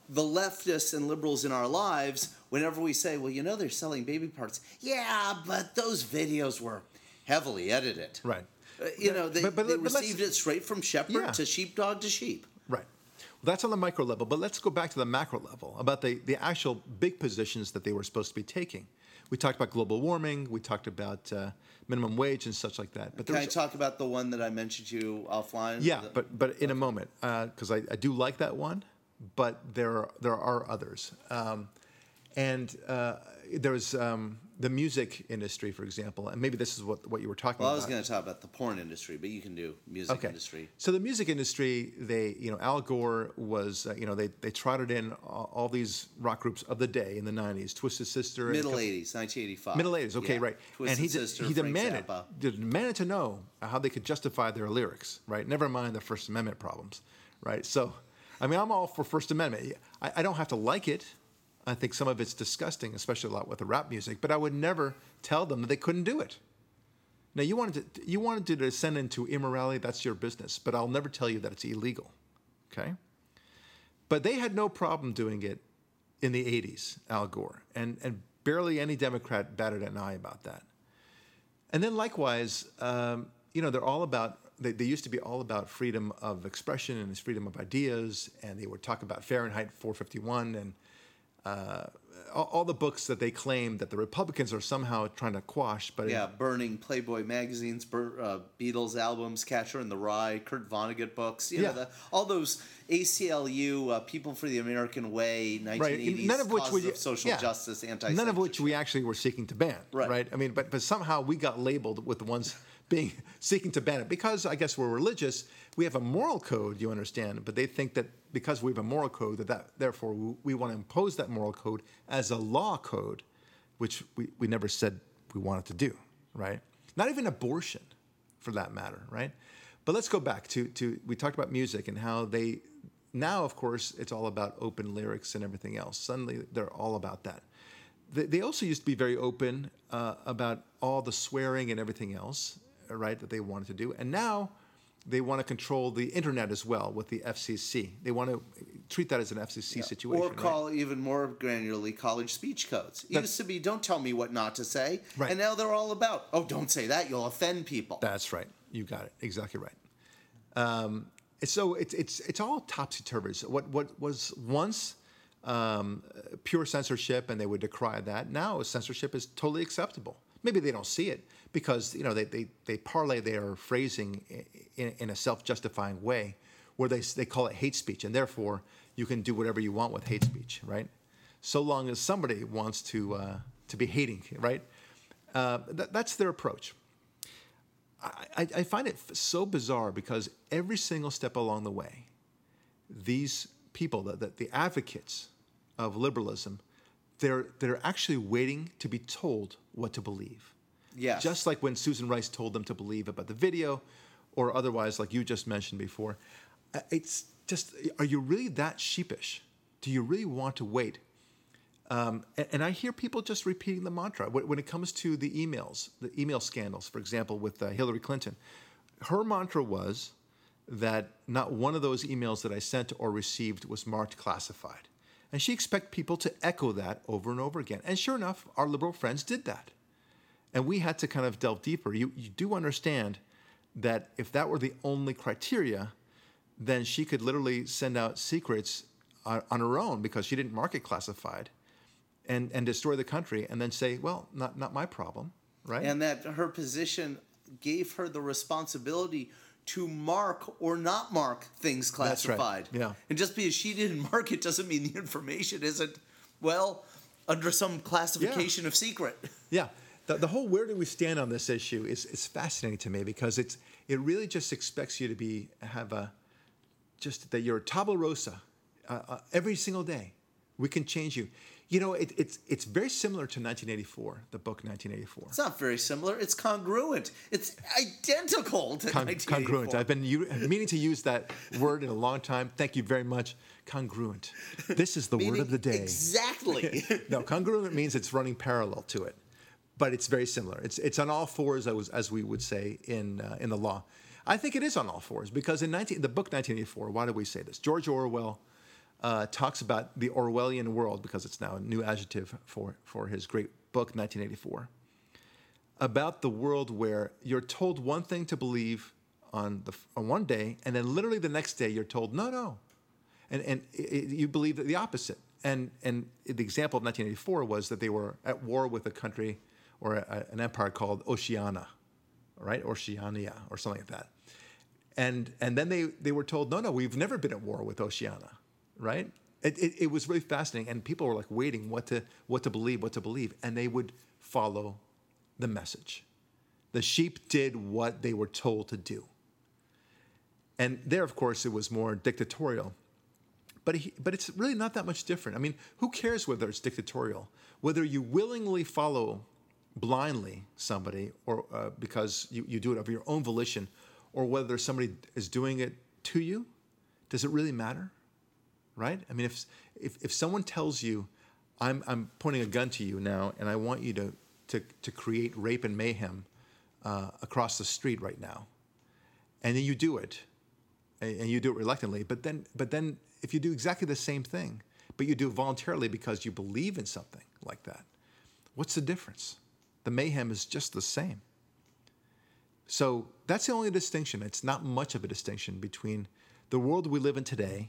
S1: the leftists and liberals in our lives, whenever we say, "Well, you know, they're selling baby parts," yeah, but those videos were heavily edited.
S2: Right.
S1: Uh, you know, they,
S2: But- but
S1: they received it straight from shepherd
S2: Yeah.
S1: to sheepdog to sheep.
S2: Right. Well, that's on the micro level, but let's go back to the macro level about the, the actual big positions that they were supposed to be taking. We talked about global warming, we talked about uh, minimum wage and such like that. But
S1: Can I talk about the one that I mentioned to you offline?
S2: yeah,
S1: The-
S2: but but in a moment, because I, I do like that one, but there are, there are others. Um, and uh, there's um, the music industry, for example, and maybe this is what, what you were talking about.
S1: Well, I was going to talk about the porn industry, but you can do music
S2: okay.
S1: industry.
S2: So the music industry, they, you know, Al Gore was, uh, you know, they, they trotted in all, all these rock groups of the day in the '90s, Twisted Sister,
S1: Middle
S2: couple-
S1: 80s, 1985.
S2: Middle 80s, okay,
S1: Yeah.
S2: right.
S1: Twisted
S2: and he,
S1: Sister,
S2: he demanded, demanded to know how they could justify their lyrics, right? Never mind the First Amendment problems, right? So, I mean, I'm all for First Amendment. I, I don't have to like it. I think some of it's disgusting, especially a lot with the rap music, but I would never tell them that they couldn't do it. Now, you wanted to, you wanted to descend into immorality, that's your business, but I'll never tell you that it's illegal, okay? But they had no problem doing it in the 80s, Al Gore, and, and barely any Democrat batted an eye about that. And then likewise, um, you know, they're all about, they, they used to be all about freedom of expression and freedom of ideas, and they would talk about Fahrenheit 451 and uh, all, all the books that they claim that the Republicans are somehow trying to quash. But
S1: Yeah, burning Playboy magazines, bur- uh, Beatles albums, Catcher in the Rye, Kurt Vonnegut books, you
S2: Yeah.
S1: know, the, all those ACLU, uh, People for the American Way, 1980s,
S2: right, none of which we
S1: of social
S2: yeah.
S1: justice, anti
S2: None of which we actually were seeking to ban,
S1: Right.
S2: right? I mean, but but somehow we got labeled with the ones being seeking to ban it because I guess we're religious. We have a moral code, you understand, but they think that because we have a moral code, that, that therefore we, we want to impose that moral code as a law code, which we, we never said we wanted to do, right? Not even abortion, for that matter, right? But let's go back to to we talked about music and how they now, of course, it's all about open lyrics and everything else. Suddenly, they're all about that. They, they also used to be very open uh, about all the swearing and everything else, right? That they wanted to do, and now they want to control the internet as well with the FCC. They want to treat that as an FCC situation,
S1: Or
S2: right?
S1: call even more granularly college speech codes. It used to be, don't tell me what not to say.
S2: Right.
S1: And now they're all about, oh, don't say that, you'll offend people.
S2: That's right. You got it. Exactly right. Um, so it's it's it's all topsy turvy. So what what was once um, pure censorship, and they would decry that. Now censorship is totally acceptable. Maybe they don't see it because you know they they, they parlay their phrasing in, in a self-justifying way, where they they call it hate speech, and therefore you can do whatever you want with hate speech, right? So long as somebody wants to uh, to be hating, right? Uh, that, that's their approach. I, I find it so bizarre because every single step along the way, these people, the, the, the advocates of liberalism, they're, they're actually waiting to be told what to believe.
S1: Yes.
S2: Just like when Susan Rice told them to believe about the video, or otherwise, like you just mentioned before. Uh, It's just, are you really that sheepish? Do you really want to wait um, and, and I hear people just repeating the mantra when, when it comes to the emails, the email scandals, for example, with uh, Hillary Clinton. Her mantra was that not one of those emails that I sent or received was marked classified. And she expected people to echo that over and over again. And sure enough, our liberal friends did that. And we had to kind of delve deeper. You, you do understand that if that were the only criteria, then she could literally send out secrets on, on her own because she didn't mark it classified and, and destroy the country and then say, well, not, not my problem, right?
S1: and that her position gave her the responsibility to mark or not mark things
S2: That's right.
S1: classified.
S2: Yeah.
S1: And just because she didn't mark it doesn't mean the information isn't, well, under some classification of secret.
S2: Yeah. The, the whole where do we stand on this issue is, is fascinating to me because it's it really just expects you to be have a just that you're a tabula rosa uh, uh, every single day. We can change you. You know, it, it's it's very similar to 1984, the book 1984.
S1: It's not very similar. It's congruent. It's identical to
S2: Con-
S1: 1984.
S2: congruent. I've been u- meaning to use that word in a long time. Thank you very much. Congruent. This is the word of the day.
S1: Exactly.
S2: no, congruent means it's running parallel to it, but it's very similar. It's it's on all fours, as, as we would say in uh, in the law. I think it is on all fours because in 19, the book 1984. Why do we say this? George Orwell uh, talks about the Orwellian world because it's now a new adjective for for his great book 1984 about the world where you're told one thing to believe on the on one day, and then literally the next day you're told no, no, and and it, you believe the opposite. And and the example of 1984 was that they were at war with a country or a, an empire called Oceania, right? Oceania or something like that. And and then they they were told no, no, we've never been at war with Oceania, right? It, it, it was really fascinating, and people were like waiting what to what to believe, what to believe, and they would follow the message. The sheep did what they were told to do. And there, of course, it was more dictatorial. But, he, but it's really not that much different. I mean, who cares whether it's dictatorial? Whether you willingly follow blindly somebody or uh, because you, you do it of your own volition, or whether somebody is doing it to you, does it really matter? Right? I mean, if, if, if someone tells you, I'm, I'm pointing a gun to you now and I want you to, to, to create rape and mayhem uh, across the street right now, and then you do it, and and you do it reluctantly. But then, but then, if you do exactly the same thing, but you do it voluntarily because you believe in something like that, what's the difference? The mayhem is just the same. So that's the only distinction. It's not much of a distinction between the world we live in today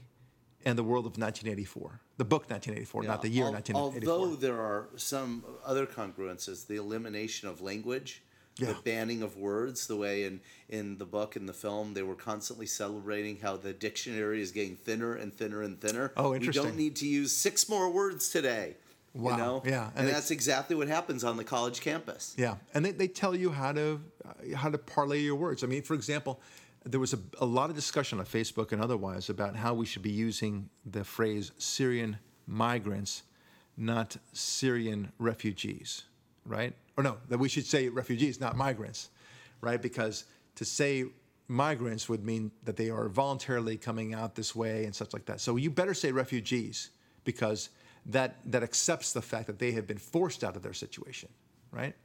S2: and the world of 1984, the book 1984, not the year
S1: Al-
S2: 1984.
S1: Although there are some other congruences, the elimination of language,
S2: Yeah.
S1: the banning of words, the way in, in the book and the film they were constantly celebrating how the dictionary is getting thinner and thinner and thinner.
S2: Oh, interesting We
S1: don't need to use six more words today.
S2: Wow,
S1: You know?
S2: yeah,
S1: And,
S2: and
S1: that's exactly what happens on the college campus.
S2: Yeah, and they, they tell you how to uh, how to parlay your words. I mean, for example, there was a, a lot of discussion on Facebook and otherwise about how we should be using the phrase Syrian migrants, not Syrian refugees, right? Or no, that we should say refugees, not migrants, right? Because to say migrants would mean that they are voluntarily coming out this way and such like that. So you better say refugees because that that accepts the fact that they have been forced out of their situation, right?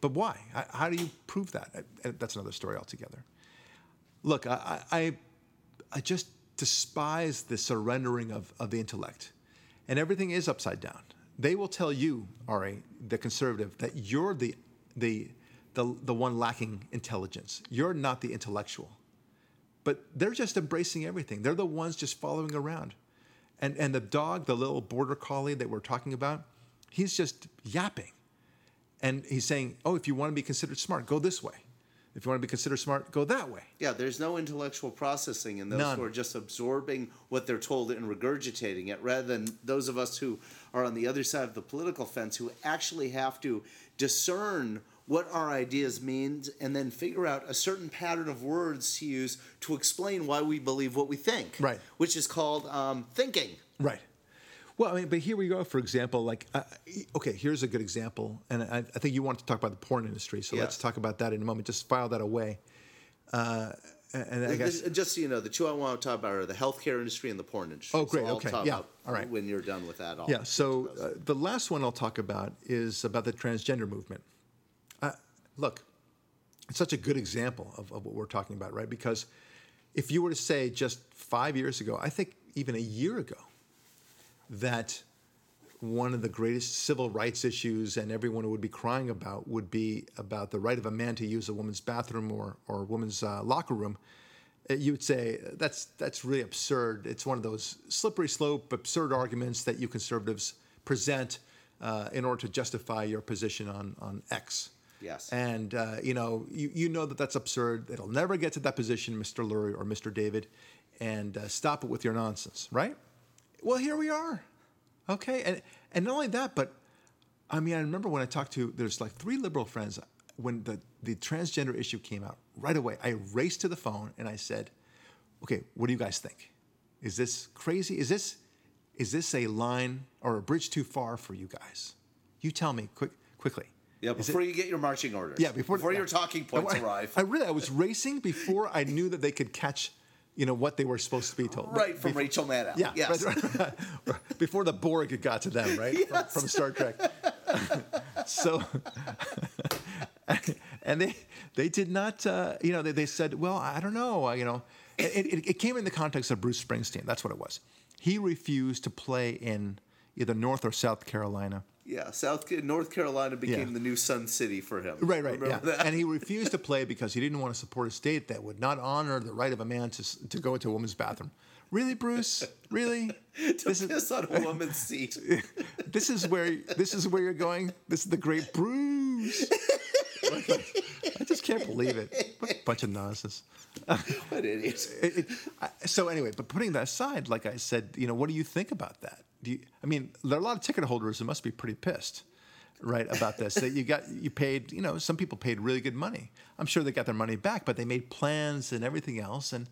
S2: But why? How- do you prove that? Uh, That's another story altogether. Look, I, I, I- I just despise the surrendering of, of the intellect. And everything is upside down. They will tell you, Ari, the conservative, that you're the, the, the, the one lacking intelligence. You're not the intellectual. But they're just embracing everything. They're the ones just following around. And, and the dog, the little border collie that we're talking about, he's just yapping. And he's saying, oh, if you want to be considered smart, go this way. If you want to be considered smart, go that way.
S1: Yeah, there's no intellectual processing in those
S2: None.
S1: who are just absorbing what they're told and regurgitating it, rather than those of us who are on the other side of the political fence who actually have to discern what our ideas mean and then figure out a certain pattern of words to use to explain why we believe what we think.
S2: Right.
S1: Which is called um, thinking.
S2: Right. Well, I mean, but here we go. For example, like, uh, okay, here's a good example, and I, I think you want to talk about the porn industry, so
S1: Yeah.
S2: let's talk about that in a moment. Just file that away. Uh, and I guess
S1: Just so you know, the two I want to talk about are the healthcare industry and the porn industry.
S2: Oh, great,
S1: So
S2: okay, yeah, all right.
S1: When you're done with that, I'll
S2: yeah. So uh, the last one I'll talk about is about the transgender movement. Look, it's such a good example of, of what we're talking about, right? Because if you were to say just five years ago, I think even a year ago, that one of the greatest civil rights issues and everyone would be crying about would be about the right of a man to use a woman's bathroom or, or a woman's uh, locker room. Uh, You would say that's that's really absurd. It's one of those slippery slope, absurd arguments that you conservatives present uh, in order to justify your position on on X.
S1: Yes.
S2: And uh, you know, you, you know that that's absurd. It'll never get to that position, Mr. Lurie or Mr. David, and uh, stop it with your nonsense, right? Well, here we are. Okay, and and not only that, but I mean, I remember when I talked to there's like three liberal friends when the the transgender issue came out. Right away, I raced to the phone and I said, "Okay, what do you guys think? Is this crazy? Is this is this a line or a bridge too far for you guys? You tell me quick quickly."
S1: Yeah, before you get your marching orders.
S2: yeah, before,
S1: before your talking points
S2: I,
S1: arrive.
S2: I really, I was racing before I knew that they could catch, you know, what they were supposed to be told.
S1: right from
S2: Before-
S1: Rachel Maddow.
S2: Yeah,
S1: Yes.
S2: right, right. before the Borg got to them, right? From, from Star Trek. so, and they they did not, uh, you know, they, they said, well, I don't know, uh, you know, it, it, it came in the context of Bruce Springsteen. That's what it was. He refused to play in either North or South Carolina.
S1: Yeah, South North Carolina became
S2: Yeah.
S1: the new Sun City for him.
S2: Right, right,
S1: Remember
S2: yeah.
S1: that?
S2: And he refused to play because he didn't want to support a state that would not honor the right of a man to to go into a woman's bathroom. Really, Bruce? Really?
S1: to
S2: this is
S1: piss on a woman's seat.
S2: this is where this is where you're going. This is the great Bruce. I just can't believe it. What a bunch of nonsense.
S1: What idiot.
S2: It- it- I- so anyway, but putting that aside, like I said, you know, what do you think about that? Do you, I mean, there are a lot of ticket holders who must be pretty pissed, right, about this. that you got you paid, you know, some people paid really good money. I'm sure they got their money back, but they made plans and everything else, and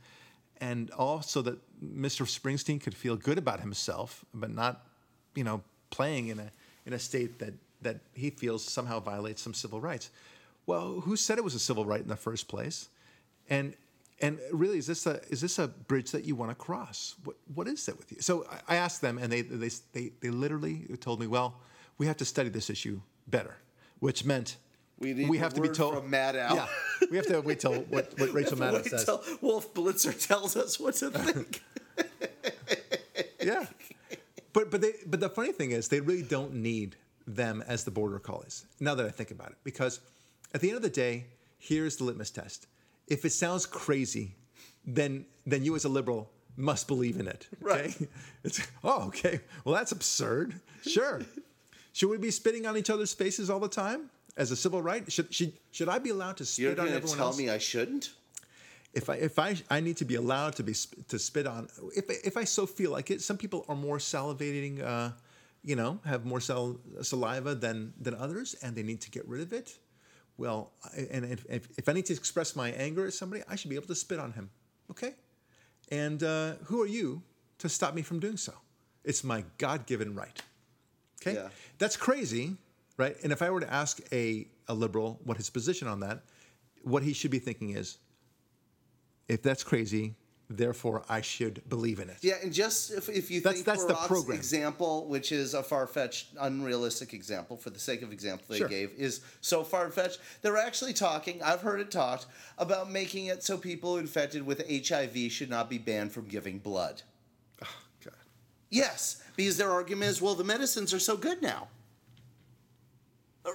S2: and also that Mr. Springsteen could feel good about himself, but not, you know, playing in a in a state that that he feels somehow violates some civil rights. Well, who said it was a civil right in the first place? And and really, is this a is this a bridge that you want to cross? What what is that with you? So I, asked them, and they they they they literally told me, well, we have to study this issue better, which meant
S1: We need
S2: have to be told
S1: from Maddow.
S2: Yeah, we have to wait till what, what Rachel Maddow says.
S1: Wait
S2: says.
S1: till Wolf Blitzer tells us what to think.
S2: yeah. But but they but the funny thing is they really don't need them as the border collies. Now that I think about it, because at the end of the day, here's the litmus test. If it sounds crazy, then then you as a liberal must believe in it. Okay?
S1: Right.
S2: It's oh okay. Well that's absurd. Sure. Should we be spitting on each other's faces all the time as a civil right? Should should should I be allowed to spit
S1: You're on
S2: everyone
S1: tell
S2: else?
S1: me I shouldn't?
S2: if I if I I need to be allowed to be to spit on if if I so feel like it. Some people are more salivating, uh, you know, have more sal- saliva than than others, and they need to get rid of it. Well, and if, if if I need to express my anger at somebody, I should be able to spit on him. Okay, and uh, who are you to stop me from doing so? It's my God given right. Okay,
S1: Yeah.
S2: that's crazy, right? And if I were to ask a a liberal what his position on that, what he should be thinking is, if that's crazy, therefore I should believe in it.
S1: Yeah, and just if, if you
S2: That's-
S1: think
S2: that's the program.
S1: example, which is a far-fetched, unrealistic example for the sake of example they
S2: Sure.
S1: gave, is so far-fetched. They're actually talking. I've heard it talked about making it so people infected with HIV should not be banned from giving blood.
S2: Oh, God.
S1: Yes, because their argument is, well, the medicines are so good now. Uh,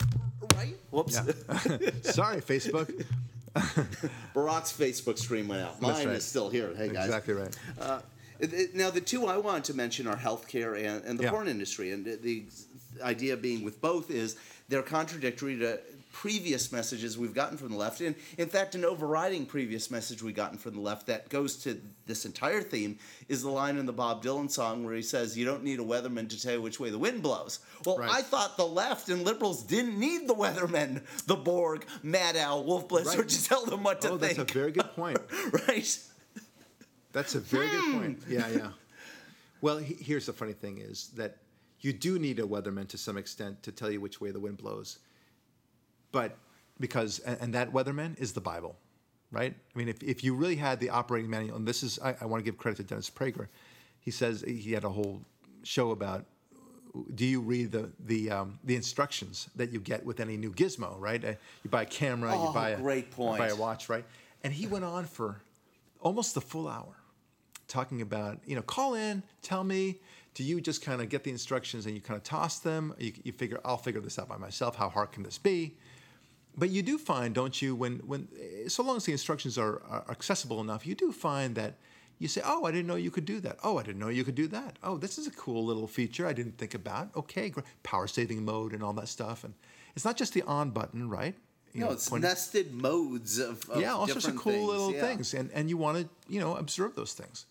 S1: Right? Whoops.
S2: Sorry, Facebook.
S1: Barak's Facebook stream went out. Mine
S2: right.
S1: is still here. Hey, guys.
S2: exactly right.
S1: Uh, it- it- now, the two I wanted to mention are healthcare and, and the
S2: Yeah.
S1: porn industry. And the, the idea being with both is they're contradictory to previous messages we've gotten from the left. And in fact, an overriding previous message we've gotten from the left that goes to this entire theme is the line in the Bob Dylan song where he says, You don't need a weatherman to tell you which way the wind blows. Well,
S2: Right.
S1: I thought the left and liberals didn't need the weathermen, the Borg, Maddow, Wolf Blitzer
S2: Right.
S1: to tell them what to
S2: Oh, that's a very good point.
S1: right?
S2: That's a very good hmm. point. Yeah, yeah. Well, he, here's the funny thing is that you do need a weatherman to some extent to tell you which way the wind blows. But because, and, and that weatherman is the Bible, right? I mean, if, if you really had the operating manual, and this is, I, I want to give credit to Dennis Prager. He says he had a whole show about do you read the the um, the instructions that you get with any new gizmo, right? Uh, you buy a camera,
S1: Oh,
S2: you buy a
S1: great
S2: you buy a watch, right? And he went on for almost the full hour talking about you know call in, tell me. Do you just kind of get the instructions and you kind of toss them? You, you figure I'll figure this out by myself. How hard can this be? But you do find, don't you, when when so long as the instructions are, are accessible enough, you do find that you say, "Oh, I didn't know you could do that. Oh, I didn't know you could do that. Oh, this is a cool little feature I didn't think about. Okay, great. power saving mode and all that stuff. And it's not just the on button, right? you
S1: No,
S2: know,
S1: it's nested modes of, of
S2: yeah, all sorts of cool
S1: things,
S2: little
S1: yeah.
S2: things, and and you want to you know observe those things.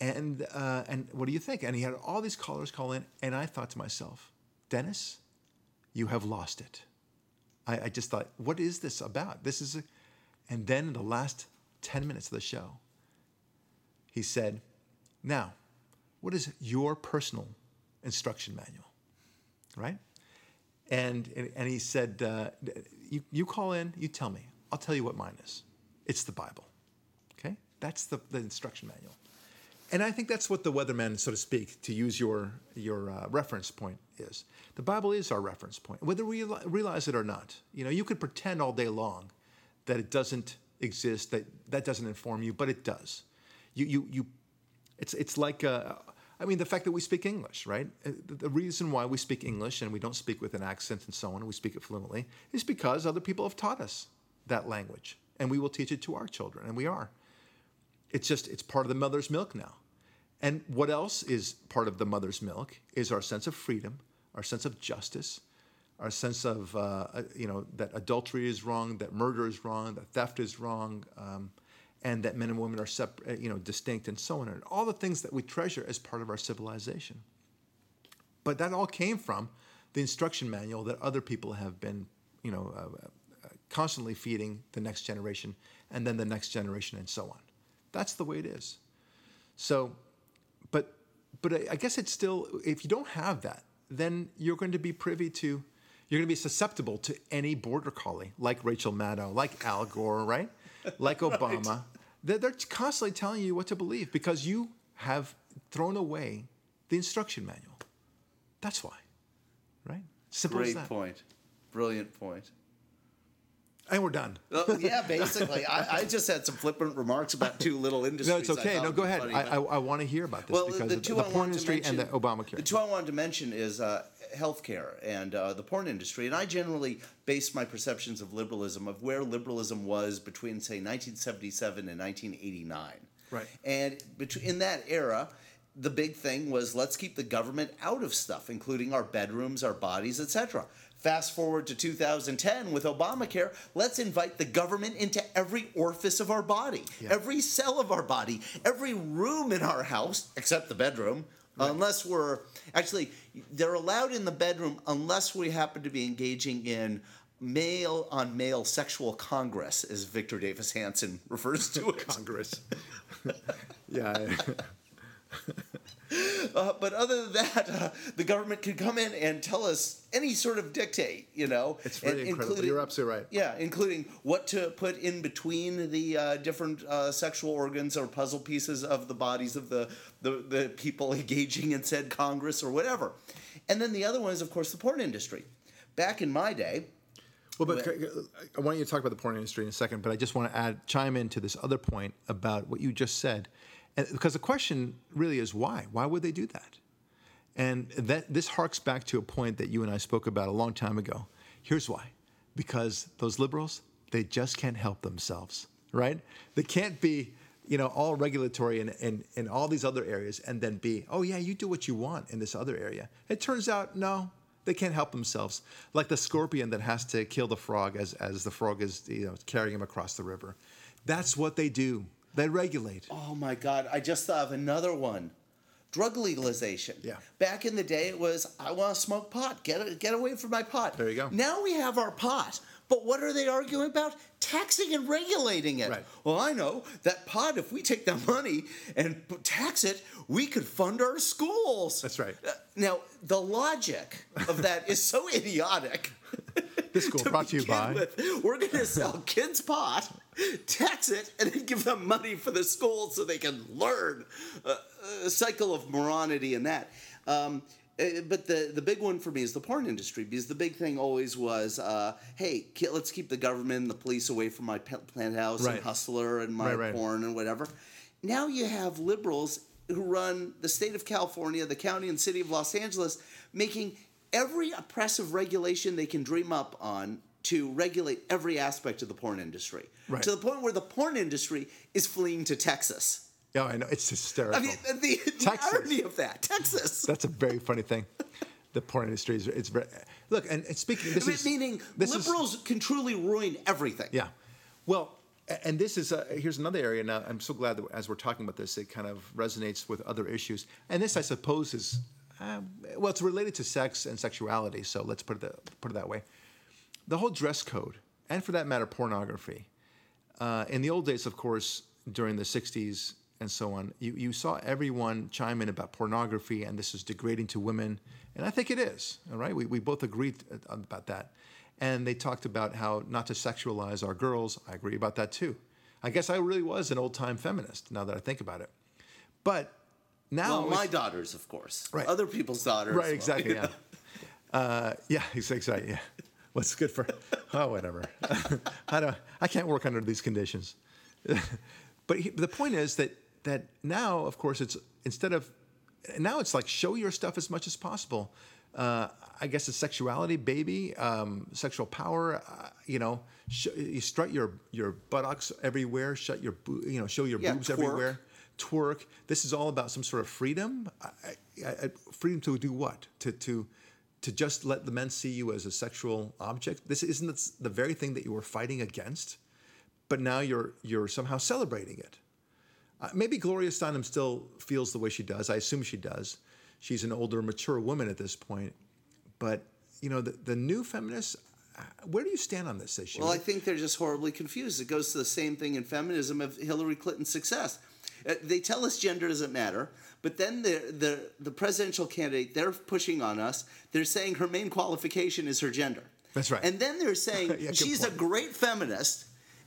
S2: And uh, and what do you think? And he had all these callers call in, and I thought to myself, Dennis, you have lost it. I, I just thought, what is this about? This is, a, and then in the last ten minutes of the show, he said, now, what is your personal instruction manual, right? And and, and he said, uh, you, you call in, you tell me. I'll tell you what mine is. It's the Bible. Okay? That's the, the instruction manual. And I think that's what the weatherman, so to speak, to use your, your uh, reference point, is. The Bible is our reference point, whether we realize it or not. You know, you could pretend all day long that it doesn't exist, that that doesn't inform you, but it does. You, you, you, it's, it's like, uh, I mean, the fact that we speak English, right? Uh, The the reason why we speak English and we don't speak with an accent and so on, and we speak it fluently, is because other people have taught us that language, and we will teach it to our children, and we are. It's just it's part of the mother's milk now. And what else is part of the mother's milk is our sense of freedom, our sense of justice, our sense of uh, uh, you know that adultery is wrong, that murder is wrong, that theft is wrong, um, and that men and women are separate, you know, distinct, and so on, and all the things that we treasure as part of our civilization. But that all came from the instruction manual that other people have been, you know, uh, uh, constantly feeding the next generation, and then the next generation, and so on. That's the way it is. So, but but I guess it's still if you don't have that, then you're going to be privy to, you're going to be susceptible to any border collie like Rachel Maddow, like Al Gore, right? Like Obama. They're, they're constantly telling you what to believe because you have thrown away the instruction manual. That's why, right? Simple
S1: Great point. Brilliant point.
S2: And we're done.
S1: Uh, yeah, basically. I, I just had some flippant remarks about two little industries.
S2: No, it's okay. No, go ahead.
S1: funny,
S2: I, I, I want to hear about this
S1: well,
S2: because
S1: the
S2: the
S1: I
S2: porn
S1: wanted to
S2: industry and the Obamacare.
S1: The two I wanted to mention is uh, healthcare and uh, the porn industry. And I generally base my perceptions of liberalism of where liberalism was between, say, 1977 and 1989.
S2: Right.
S1: And in that era, the big thing was let's keep the government out of stuff, including our bedrooms, our bodies, etc. Fast forward to 2010 with Obamacare, let's invite the government into every orifice of our body, every cell of our body, every room in our house, except the bedroom, unless we're actually, they're allowed in the bedroom unless we happen to be engaging in male on male sexual congress, as Victor Davis Hanson refers to it.
S2: Congress. yeah.
S1: Uh, but other than that, uh, the government can come in and tell us any sort of dictate, you know.
S2: It's really
S1: and
S2: incredible. You're absolutely right.
S1: Yeah, including what to put in between the uh, different uh, sexual organs or puzzle pieces of the bodies of the, the, the people engaging in said Congress or whatever. And then the other one is, of course, the porn industry. Back in my day,
S2: Well, but I want you to talk about the porn industry in a second, but I just want to add chime into this other point about what you just said, and, because the question really is why? Why would they do that? And that this harks back to a point that you and I spoke about a long time ago. Here's why: because those liberals they just can't help themselves, right? They can't be. You know, all regulatory in, in, in all these other areas, and then be, oh, yeah, you do what you want in this other area. It turns out, no, they can't help themselves. Like the scorpion that has to kill the frog as, as the frog is you know, carrying him across the river. That's what they do. They regulate.
S1: Oh my God! I just thought of another one. Drug legalization.
S2: Yeah.
S1: Back in the day, it was I want to smoke pot. Get get away from my pot.
S2: There you go.
S1: Now we have our pot, but what are they arguing about? Taxing and regulating it.
S2: Right.
S1: Well, I know that pot. If we take that money and tax it, we could fund our schools.
S2: That's right.
S1: Uh, Now the logic of that is so idiotic.
S2: This school brought to you by.
S1: with. We're going to sell kids pot, tax it, and then give them money for the school so they can learn uh, a cycle of moronity and that. Um, uh, but the, the big one for me is the porn industry because the big thing always was, uh, hey, let's keep the government and the police away from my plant house
S2: Right.
S1: and hustler and my
S2: Right, right.
S1: porn and whatever. Now you have liberals who run the state of California, the county and city of Los Angeles, making every oppressive regulation they can dream up on to regulate every aspect of the porn industry.
S2: Right.
S1: To the point where the porn industry is fleeing to Texas.
S2: Yeah, I know. It's hysterical.
S1: I mean, the, the
S2: Texas.
S1: irony of that. Texas.
S2: That's a very funny thing. The porn industry is it's very, Look, and, and speaking, this
S1: I mean,
S2: is
S1: meaning
S2: this is-
S1: liberals can truly ruin everything.
S2: Yeah. Well, and this is uh, here's another area. Now, I'm so glad that as we're talking about this, it kind of resonates with other issues. And this, I suppose, is um, well, it's related to sex and sexuality. So let's put it that, put it that way. The whole dress code, and for that matter, pornography. Uh, in the old days, of course, during the '60s and so on, you, you saw everyone chime in about pornography and this is degrading to women, and I think it is. All right, we we both agreed uh, about that, and they talked about how not to sexualize our girls. I agree about that too. I guess I really was an old time feminist. Now that I think about it, but now
S1: Well, my daughters, of course.
S2: Right.
S1: Other people's daughters.
S2: Right,
S1: well,
S2: exactly. Yeah. Uh, yeah, excited. Yeah. What's good for? Oh, whatever. I don't. I can't work under these conditions. but he, the point is that that now, of course, it's instead of now it's like show your stuff as much as possible. Uh, I guess it's sexuality, baby, um, sexual power. Uh, you know, sh- you strut your your buttocks everywhere. Shut your boo- you know, show your
S1: Yeah,
S2: boobs
S1: twerk.
S2: everywhere. Twerk. This is all about some sort of freedom. I, I, I, freedom to do what? To to to just let the men see you as a sexual object. This isn't the very thing that you were fighting against, but now you're you're somehow celebrating it. Uh, maybe Gloria Steinem still feels the way she does. I assume she does. She's an older, mature woman at this point. But you know, the, the new feminists. uh, Where do you stand on this issue?
S1: Well, I think they're just horribly confused. It goes to the same thing in feminism of Hillary Clinton's success. Uh, They tell us gender doesn't matter, but then the, the, the presidential candidate they're pushing on us, they're saying her main qualification is her gender.
S2: That's right.
S1: And then they're saying
S2: Yeah,
S1: she's a great feminist,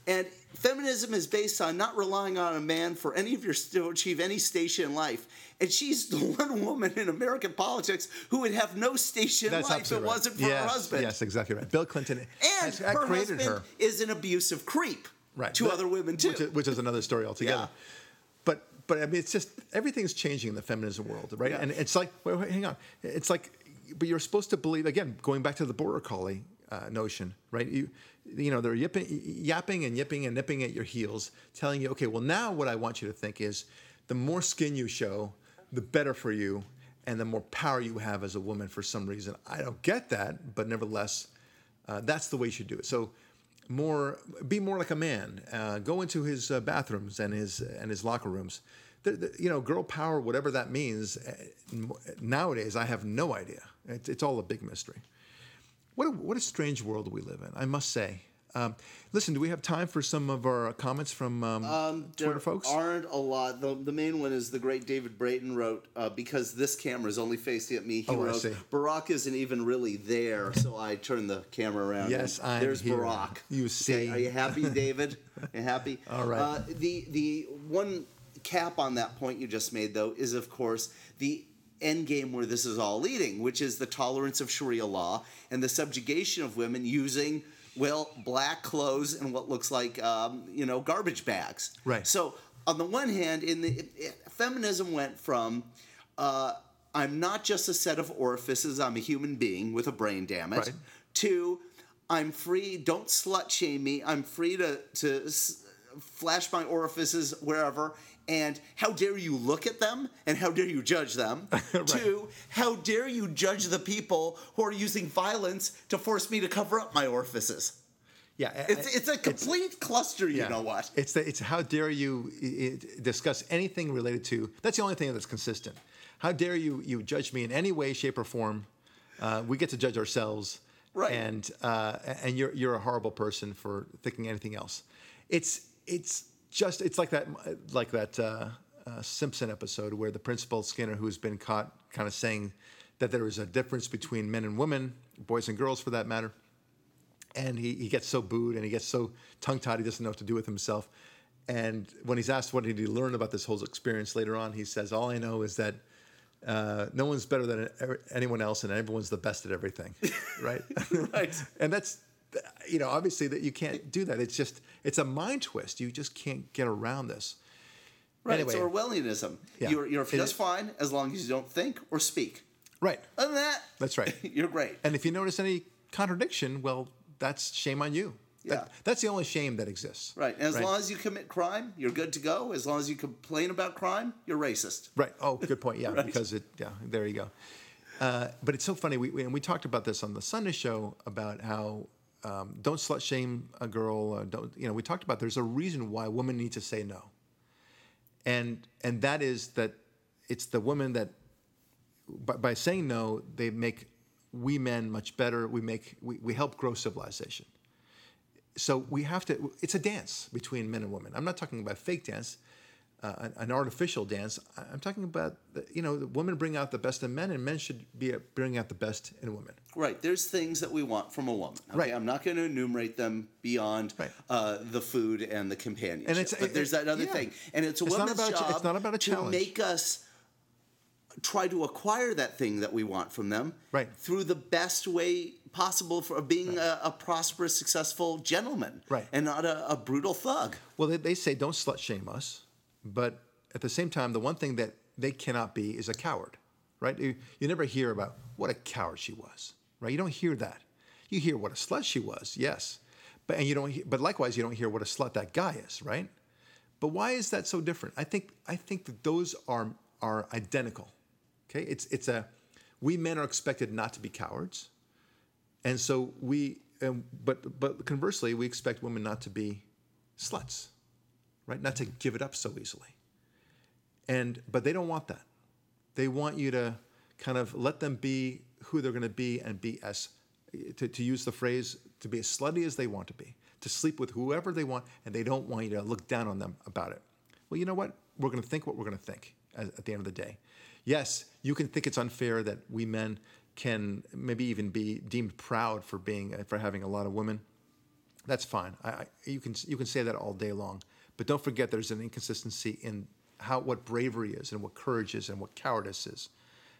S1: and feminism is based on not relying on a man for any of your to achieve any station in life. And she's the one woman in American politics who would have no station in life if it
S2: right.
S1: wasn't for
S2: yes,
S1: her husband.
S2: Yes, exactly right. Bill Clinton
S1: And
S2: has,
S1: her
S2: created
S1: husband
S2: her.
S1: is an abusive creep
S2: right
S1: to
S2: But-
S1: other women too.
S2: which is, which is another story altogether.
S1: Yeah.
S2: But I mean, it's just everything's changing in the feminism world, right?
S1: Yeah.
S2: And it's like, wait, wait, hang on, it's like, but you're supposed to believe again, going back to the border collie uh, notion, right? You you know they're yipping, yapping and yipping and nipping at your heels, telling you, okay, well now what I want you to think is, the more skin you show, the better for you. And the more power you have as a woman for some reason. I don't get that, but nevertheless, uh, that's the way you should do it. So, more be more like a man. Uh, go into his uh, bathrooms and his and his locker rooms. The, the, you know, girl power, whatever that means. Uh, nowadays, I have no idea. It's, it's all a big mystery. What a, what a strange world we live in, I must say. Um, listen, do we have time for some of our comments from um, Twitter
S1: there
S2: folks?
S1: aren't a lot. The, the main one is the great David Brayton wrote uh, because this camera is only facing at me. He
S2: Oh,
S1: wrote. Barak isn't even really there, so I turned the camera around.
S2: Yes, I'm
S1: There's
S2: here.
S1: Barak.
S2: You see.
S1: are you happy, David? You happy?
S2: All right.
S1: Uh, the the one cap on that point you just made though is of course the end game where this is all leading, which is the tolerance of Sharia law and the subjugation of women using well black clothes and what looks like um, you know garbage bags.
S2: Right.
S1: So on the one hand, in the it, it- feminism went from uh, I'm not just a set of orifices, I'm a human being with a brain, damn it,
S2: Right.
S1: to I'm free, don't slut shame me, I'm free to, to s- flash my orifices wherever, and how dare you look at them, and how dare you judge them, to how dare you judge the people who are using violence to force me to cover up my orifices.
S2: yeah,
S1: It's, it's a complete cluster, you
S2: Yeah.
S1: know what?
S2: It's the, it's how dare you i- i- discuss anything related to. That's the only thing that's consistent. How dare you you judge me in any way, shape, or form? Uh, we get to judge ourselves,
S1: Right.
S2: And uh, and you're you're a horrible person for thinking anything else. It's it's just it's like that like that uh, uh, Simpson episode where the principal Skinner, who's been caught kind of saying that there is a difference between men and women, boys and girls for that matter and he, he gets so booed and he gets so tongue tied he doesn't know what to do with himself. And when he's asked what did he learn about this whole experience later on, he says, "All I know is that uh, no one's better than anyone else, and everyone's the best at everything." right?
S1: Right.
S2: and that's you know obviously that you can't do that. It's just it's a mind twist. You just can't get around this.
S1: Right,
S2: Anyway.
S1: it's Orwellianism.
S2: Yeah.
S1: You're, you're just
S2: is.
S1: fine as long as you don't think or speak.
S2: Right.
S1: Other than that,
S2: That's right.
S1: you're great.
S2: And if you notice any contradiction, well, that's shame on you. That-
S1: Yeah.
S2: that's the only shame that exists.
S1: Right, and as long as you commit crime, you're good to go. As long as you complain about crime, you're racist.
S2: Right. Oh, good point. Yeah,
S1: Right.
S2: because it. Yeah, there you go. Uh, but it's so funny. We, we, and we talked about this on the Sunday show about how um, don't slut shame a girl. Uh, don't you know? We talked about there's a reason why women need to say no, and and that is that it's the women that by, by saying no they make we men much better. We make we, we help grow civilization. So we have to. It's a dance between men and women. I'm not talking about fake dance uh, an, artificial dance. I'm talking about, the, you know, the women bring out the best in men, and men should be bringing out the best in women.
S1: Right. There's things that we want from a woman. Okay?
S2: Right.
S1: I'm not going to enumerate them beyond
S2: right.
S1: uh, the food and the companionship.
S2: And it's,
S1: but
S2: it,
S1: there's that other
S2: yeah.
S1: thing, and it's a
S2: it's
S1: woman's job.
S2: It's not about a challenge.
S1: to make us try to acquire that thing that we want from them
S2: right.
S1: through the best way possible for being right. a, a, prosperous, successful gentleman,
S2: right.
S1: and not a, a brutal thug.
S2: Well, they, they say don't slut shame us, but at the same time, the one thing that they cannot be is a coward, right? You, you never hear about what a coward she was, right? You don't hear that. You hear what a slut she was, yes, but and you don't. But likewise, you don't hear what a slut that guy is, right? But why is that so different? I think I think that those are are identical. Okay, it's it's a we men are expected not to be cowards, and so we. But but conversely, we expect women not to be sluts, right? Not to give it up so easily. And but they don't want that. They want you to kind of let them be who they're going to be and be as to, to use the phrase to be as slutty as they want to be, to sleep with whoever they want, and they don't want you to look down on them about it. Well, you know what? We're going to think what we're going to think at, the end of the day. Yes, you can think it's unfair that we men can maybe even be deemed proud for being for having a lot of women. That's fine. I, I, you can you can say that all day long, but don't forget there's an inconsistency in how what bravery is and what courage is and what cowardice is,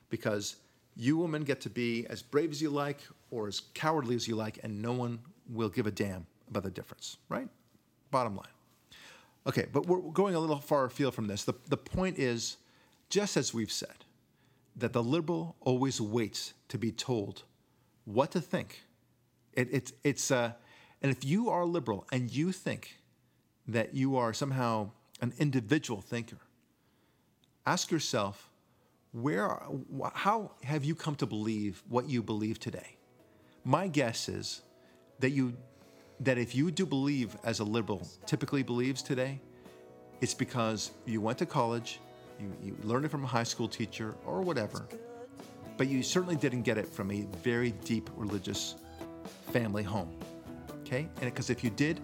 S2: because you women get to be as brave as you like or as cowardly as you like, and no one will give a damn about the difference. Right? Bottom line. Okay, but we're going a little far afield from this. The, the point is, just as we've said, that the liberal always waits to be told what to think. It, it, it's, uh, and if you are liberal and you think that you are somehow an individual thinker, ask yourself, where, how have you come to believe what you believe today? My guess is that you, that if you do believe as a liberal typically believes today, it's because you went to college, you, you learned it from a high school teacher or whatever, but you certainly didn't get it from a very deep religious family home. Okay? And because if you did,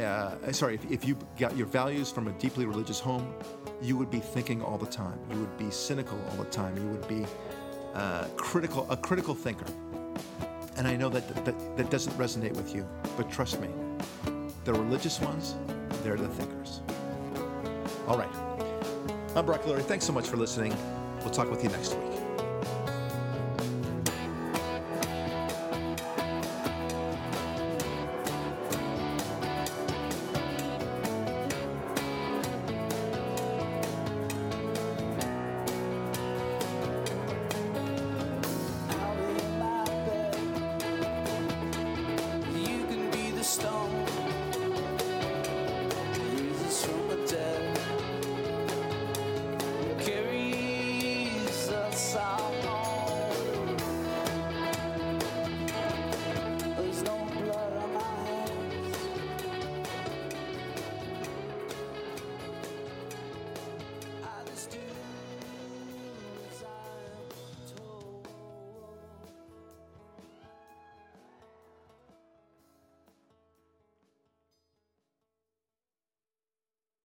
S2: uh, sorry, if, if you got your values from a deeply religious home, you would be thinking all the time. You would be cynical all the time. You would be uh, critical, a critical thinker. And I know that, that that doesn't resonate with you, but trust me, the religious ones, they're the thinkers. All right. I'm Barak Lurie. Thanks so much for listening. We'll talk with you next week.